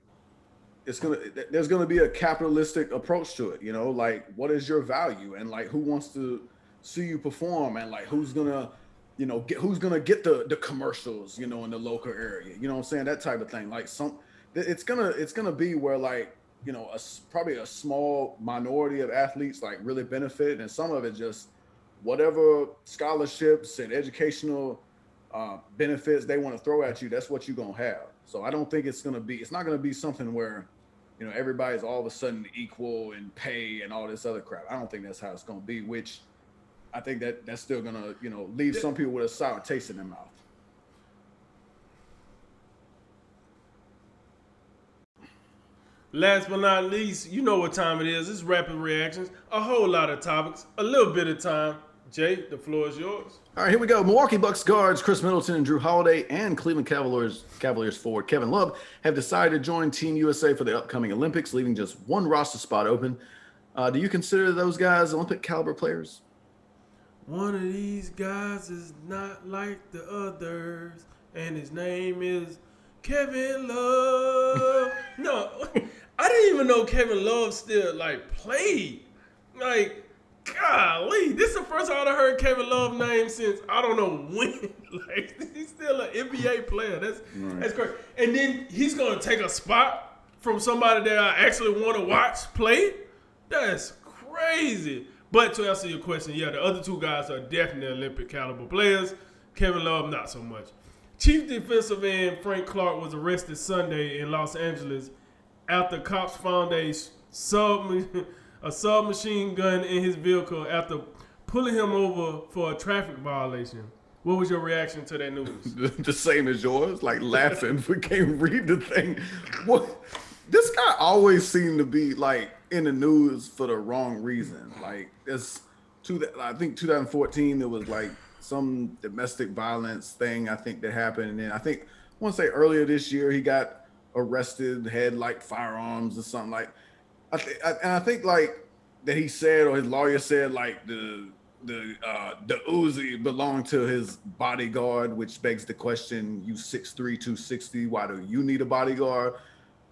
it's gonna there's gonna be a capitalistic approach to it you know like what is your value? And like who wants to see you perform? And like who's gonna you know get who's gonna get the the commercials you know in the local area? You know what i'm saying? That type of thing. Like some it's gonna it's gonna be where like you know a, probably a small minority of athletes like really benefit. And some of it just whatever scholarships and educational uh, benefits they want to throw at you, that's what you're gonna have. So I don't think it's gonna be. It's not gonna be something where, you know, everybody's all of a sudden equal in pay and all this other crap. I don't think that's how it's gonna be. Which I think that that's still gonna, you know, leave some people with a sour taste in their mouth. Last but not least, you know what time it is. It's rapid reactions. A whole lot of topics. A little bit of time. Jay, the floor is yours. All right, here we go. Milwaukee Bucks guards Khris Middleton and Jrue Holiday and Cleveland Cavaliers Cavaliers forward Kevin Love have decided to join Team USA for the upcoming Olympics, leaving just one roster spot open. Uh, do you consider those guys Olympic caliber players? One of these guys is not like the others, and his name is Kevin Love. no, *laughs* I didn't even know Kevin Love still like played. Like, golly, this is the first time I heard Kevin Love name since I don't know when. *laughs* like, he's still an NBA player. That's that's great. And then he's gonna take a spot from somebody that I actually want to watch play. That's crazy. But to answer your question, yeah, the other two guys are definitely Olympic caliber players. Kevin Love, not so much. Chief defensive end Frank Clark was arrested Sunday in Los Angeles after cops found a sub *laughs* a submachine gun in his vehicle after pulling him over for a traffic violation. What was your reaction to that news? *laughs* the same as yours, like laughing. *laughs* we can't read the thing. What? This guy always seemed to be like in the news for the wrong reason. Like it's two. I think 2014 there was like some domestic violence thing. I think that happened, and then I think I want to say earlier this year he got arrested, had like firearms or something like. I th- I, and I think like that he said or his lawyer said like the the uh the Uzi belonged to his bodyguard, which begs the question: You six three two sixty, Why do you need a bodyguard?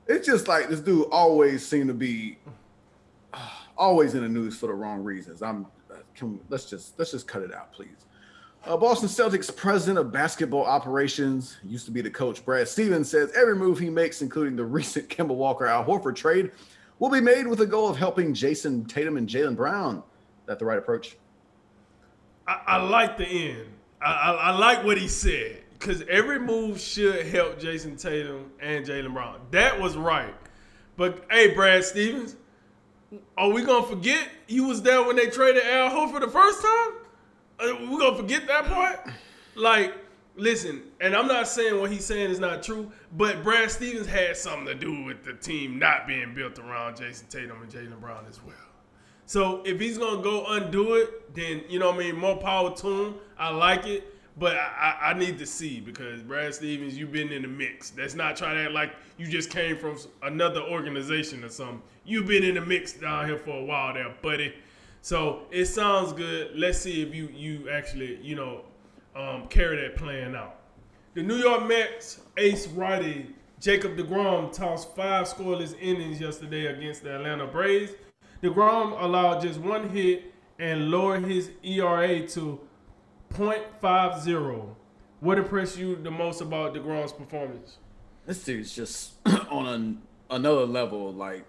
It's just like this dude always seemed to be uh, always in the news for the wrong reasons. I'm uh, let's just let's just cut it out, please. Uh, Boston Celtics president of basketball operations used to be the coach. Brad Stevens says every move he makes, including the *laughs* recent Kemba Walker Al Horford trade, will be made with the goal of helping Jayson Tatum and Jaylen Brown. Is that the right approach? I, I like the end. I, I, I like what he said because every move should help Jayson Tatum and Jaylen Brown. That was right. But hey, Brad Stevens, are we gonna forget you was there when they traded Al Horford the first time? Uh, we gonna forget that part? Like, listen, and I'm not saying what he's saying is not true, but Brad Stevens had something to do with the team not being built around Jayson Tatum and Jaylen Brown as well. So if he's gonna go undo it, then you know I mean, more power to him. I like it. But I, I, I need to see because Brad Stevens, you've been in the mix. That's not trying to act like you just came from another organization or something. You've been in the mix down here for a while there, buddy. So it sounds good. Let's see if you you actually you know um, carry that plan out. The New York Mets ace righty Jacob DeGrom tossed five scoreless innings yesterday against the Atlanta Braves. DeGrom allowed just one hit and lowered his ERA to 0.50. What impressed you the most about DeGrom's performance? This dude's just *clears throat* on an, another level. Like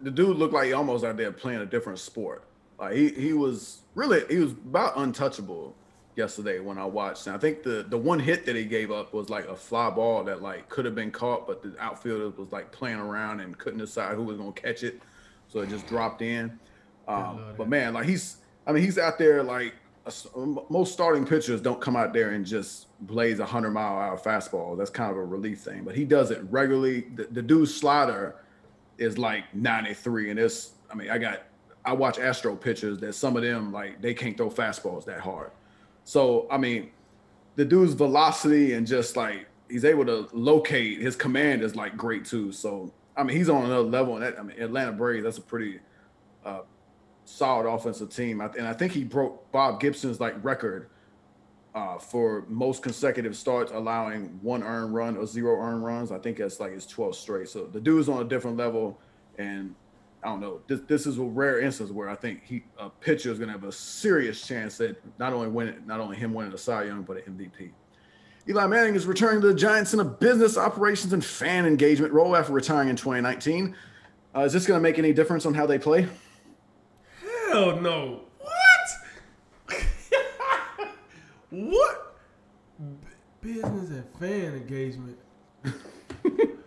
the dude looked like he almost out there playing a different sport. Like he he was really he was about untouchable yesterday when I watched. And I think the the one hit that he gave up was like a fly ball that like could have been caught, but the outfielder was like playing around and couldn't decide who was gonna catch it, so it just dropped in. Um, but man, like he's I mean he's out there like most starting pitchers don't come out there and just blaze a hundred mile hour fastball. That's kind of a relief thing, but he does it regularly. The, the dude's slider is like 93, and it's I mean I got I watch Astro pitchers that some of them like they can't throw fastballs that hard. So I mean, the dude's velocity and just like he's able to locate his command is like great too. So I mean, he's on another level. And that I mean, Atlanta Braves that's a pretty uh, solid offensive team, and I think he broke Bob Gibson's like record uh, for most consecutive starts allowing one earned run or zero earned runs. I think that's like his 12th straight. So the dude's on a different level, and I don't know. This this is a rare instance where I think he a pitcher is going to have a serious chance at not only winning, not only him winning the Cy Young, but an MVP. Eli Manning is returning to the Giants in a business operations and fan engagement role after retiring in 2019. Uh, is this going to make any difference on how they play? Hell no. What? *laughs* what? B- business and fan engagement. *laughs*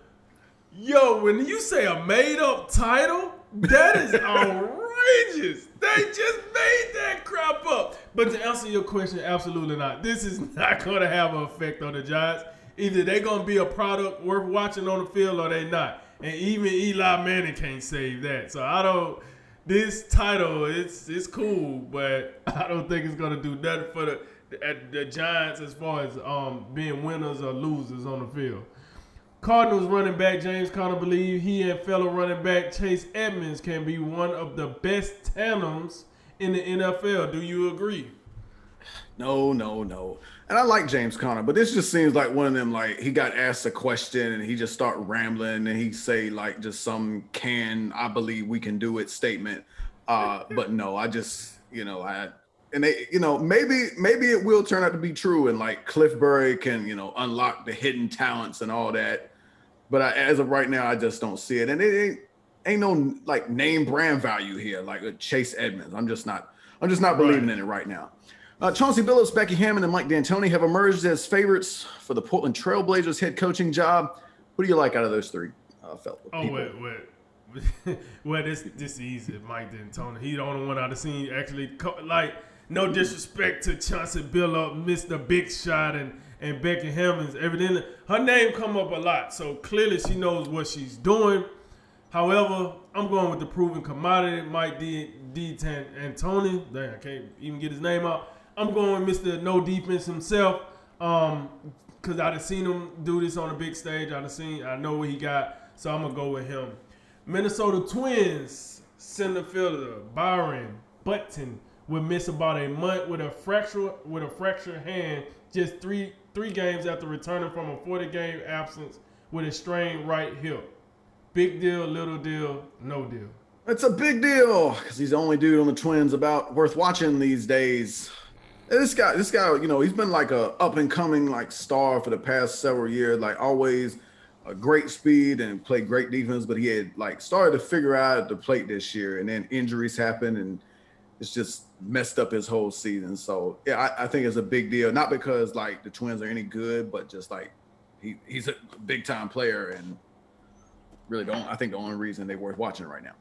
Yo, when you say a made up title, that is outrageous. They just made that crap up. But to answer your question, absolutely not. This is not going to have an effect on the Giants. Either they're going to be a product worth watching on the field or they're not. And even Eli Manning can't save that. So I don't this title, it's it's cool, but *laughs* I don't think it's gonna do nothing for the the Giants as far as um, being winners or losers on the field. Cardinals running back James Conner believe he and fellow running back Chase Edmonds can be one of the best tandems in the NFL. Do you agree? No, no, no. And I like James Conner, but this just seems like one of them. Like he got asked a question and he just start rambling and he say like just some can I believe we can do it statement. Uh, but no, I just you know I and they you know maybe maybe it will turn out to be true and like Cliff Burry can you know unlock the hidden talents and all that. But I, as of right now, I just don't see it, and it ain't ain't no like name brand value here like Chase Edmonds. I'm just not I'm just not believing right. in it right now. Uh, Chauncey Billups, Becky Hammond, and Mike D'Antoni have emerged as favorites for the Portland Trailblazers head coaching job. Who do you like out of those three? Uh, felt oh wait, wait. *laughs* well, this this is easy. Mike D'Antoni. He the only one I've seen actually like. No disrespect to Chauncey Billups, Mr. Big Shot, and and Becky Hammons. Evidently, her name come up a lot, so clearly she knows what she's doing. However, I'm going with the proven commodity, Mike D. D. Antoni. Dang, I can't even get his name out. I'm going with Mr. No Defense himself. Um, cause I have seen him do this on a big stage. I have seen, I know what he got, so I'm gonna go with him. Minnesota Twins center fielder Byron Buxton will miss about a month with a fracture with a fractured hand just three three games after returning from a 40 game absence with a strained right hip. Big deal, little deal, no deal. It's a big deal because he's the only dude on the Twins about worth watching these days this guy, this guy, you know, he's been like a up and coming like star for the past several years. Like always, a great speed and played great defense. But he had like started to figure out the plate this year, and then injuries happened, and it's just messed up his whole season. So yeah, I, I think it's a big deal. Not because like the Twins are any good, but just like he he's a big time player, and really don't. I think the only reason they're worth watching right now.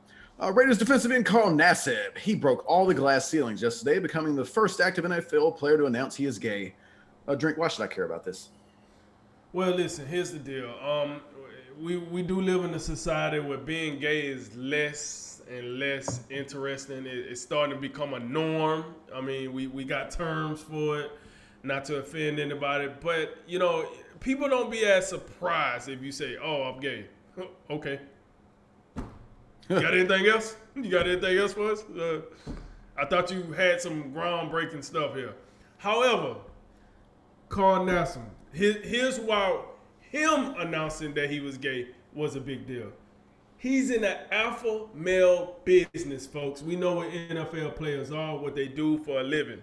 Uh, Raiders defensive end Carl Nassib. He broke all the glass ceilings yesterday, becoming the first active NFL player to announce he is gay. Uh, Drink, why should I care about this? Well, listen, here's the deal. Um, we, we do live in a society where being gay is less and less interesting. It, it's starting to become a norm. I mean, we, we got terms for it, not to offend anybody, but you know, people don't be as surprised if you say, "Oh, I'm gay." *laughs* okay. You got *laughs* anything else? You got anything else for us? Uh, I thought you had some groundbreaking stuff here. However, Carl Nassib, here's why him announcing that he was gay was a big deal. He's in the alpha male business, folks. We know what NFL players are, what they do for a living.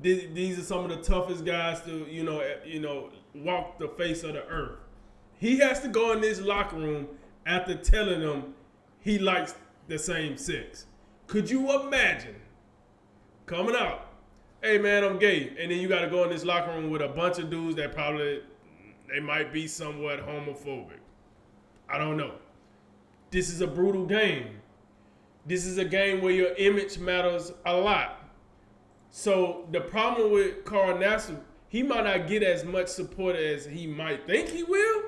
These are some of the toughest guys to, you know, eh, you know, walk the face of the earth. He has to go in this locker room after telling them he likes the same sex. Could you imagine coming out, hey man, I'm gay, and then you got to go in this locker room with a bunch of dudes that probably they might be somewhat homophobic. I don't know. This is a brutal game. This is a game where your image matters a lot. So the problem with Carl Nassib, he might not get as much support as he might think he will,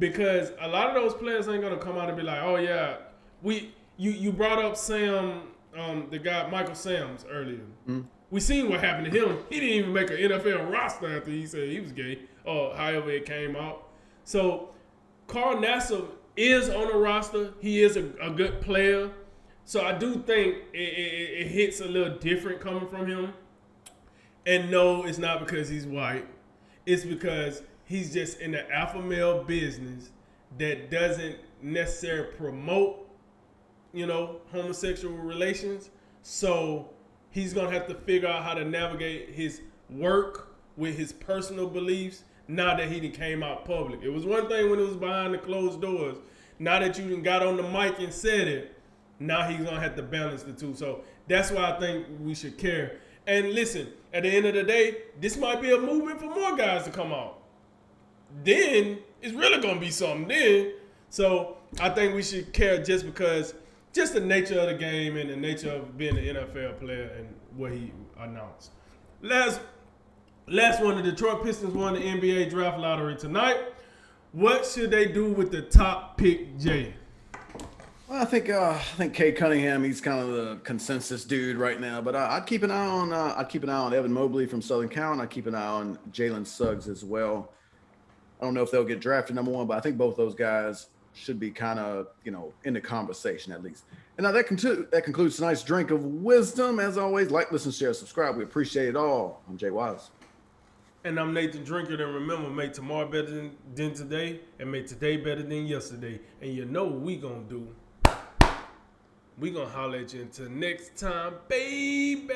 because a lot of those players ain't gonna come out and be like, "Oh yeah, we you you brought up Sam, um, the guy Michael Samms earlier. Mm. We seen what happened to him. He didn't even make an NFL roster after he said he was gay, or however it came out. So Carl Nassib is on the roster. He is a, a good player. So I do think it, it, it, hits a little different coming from him. And no, it's not because he's white. It's because he's just in the alpha male business that doesn't necessarily promote you know, homosexual relations. So he's gonna have to figure out how to navigate his work with his personal beliefs. Now that he came out public, it was one thing when it was behind the closed doors. Now that you got on the mic and said it, now he's gonna have to balance the two. So that's why I think we should care. And listen, at the end of the day, this might be a movement for more guys to come out. Then it's really gonna be something then. So I think we should care just because just the nature of the game and the nature of being an NFL player and what he announced. Last, last one, the Detroit Pistons won the NBA draft lottery tonight. What should they do with the top pick, Jay? Well, I think uh, I think Cade Cunningham. He's kind of the consensus dude right now. But uh, I'd keep an eye on uh, I'd keep an eye on Evan Mobley from Southern Cal, and I'd keep an eye on Jalen Suggs as well. I don't know if they'll get drafted number one, but I think both those guys should be kind of you know in the conversation at least. And now that, conclu- that concludes tonight's drink of wisdom. As always, like, listen, share, subscribe. We appreciate it all. I'm Jay Wise. And I'm Nathan Drinker. And remember, make tomorrow better than, than today, and make today better than yesterday. And you know what we gonna do. We gonna holler at you until next time, baby.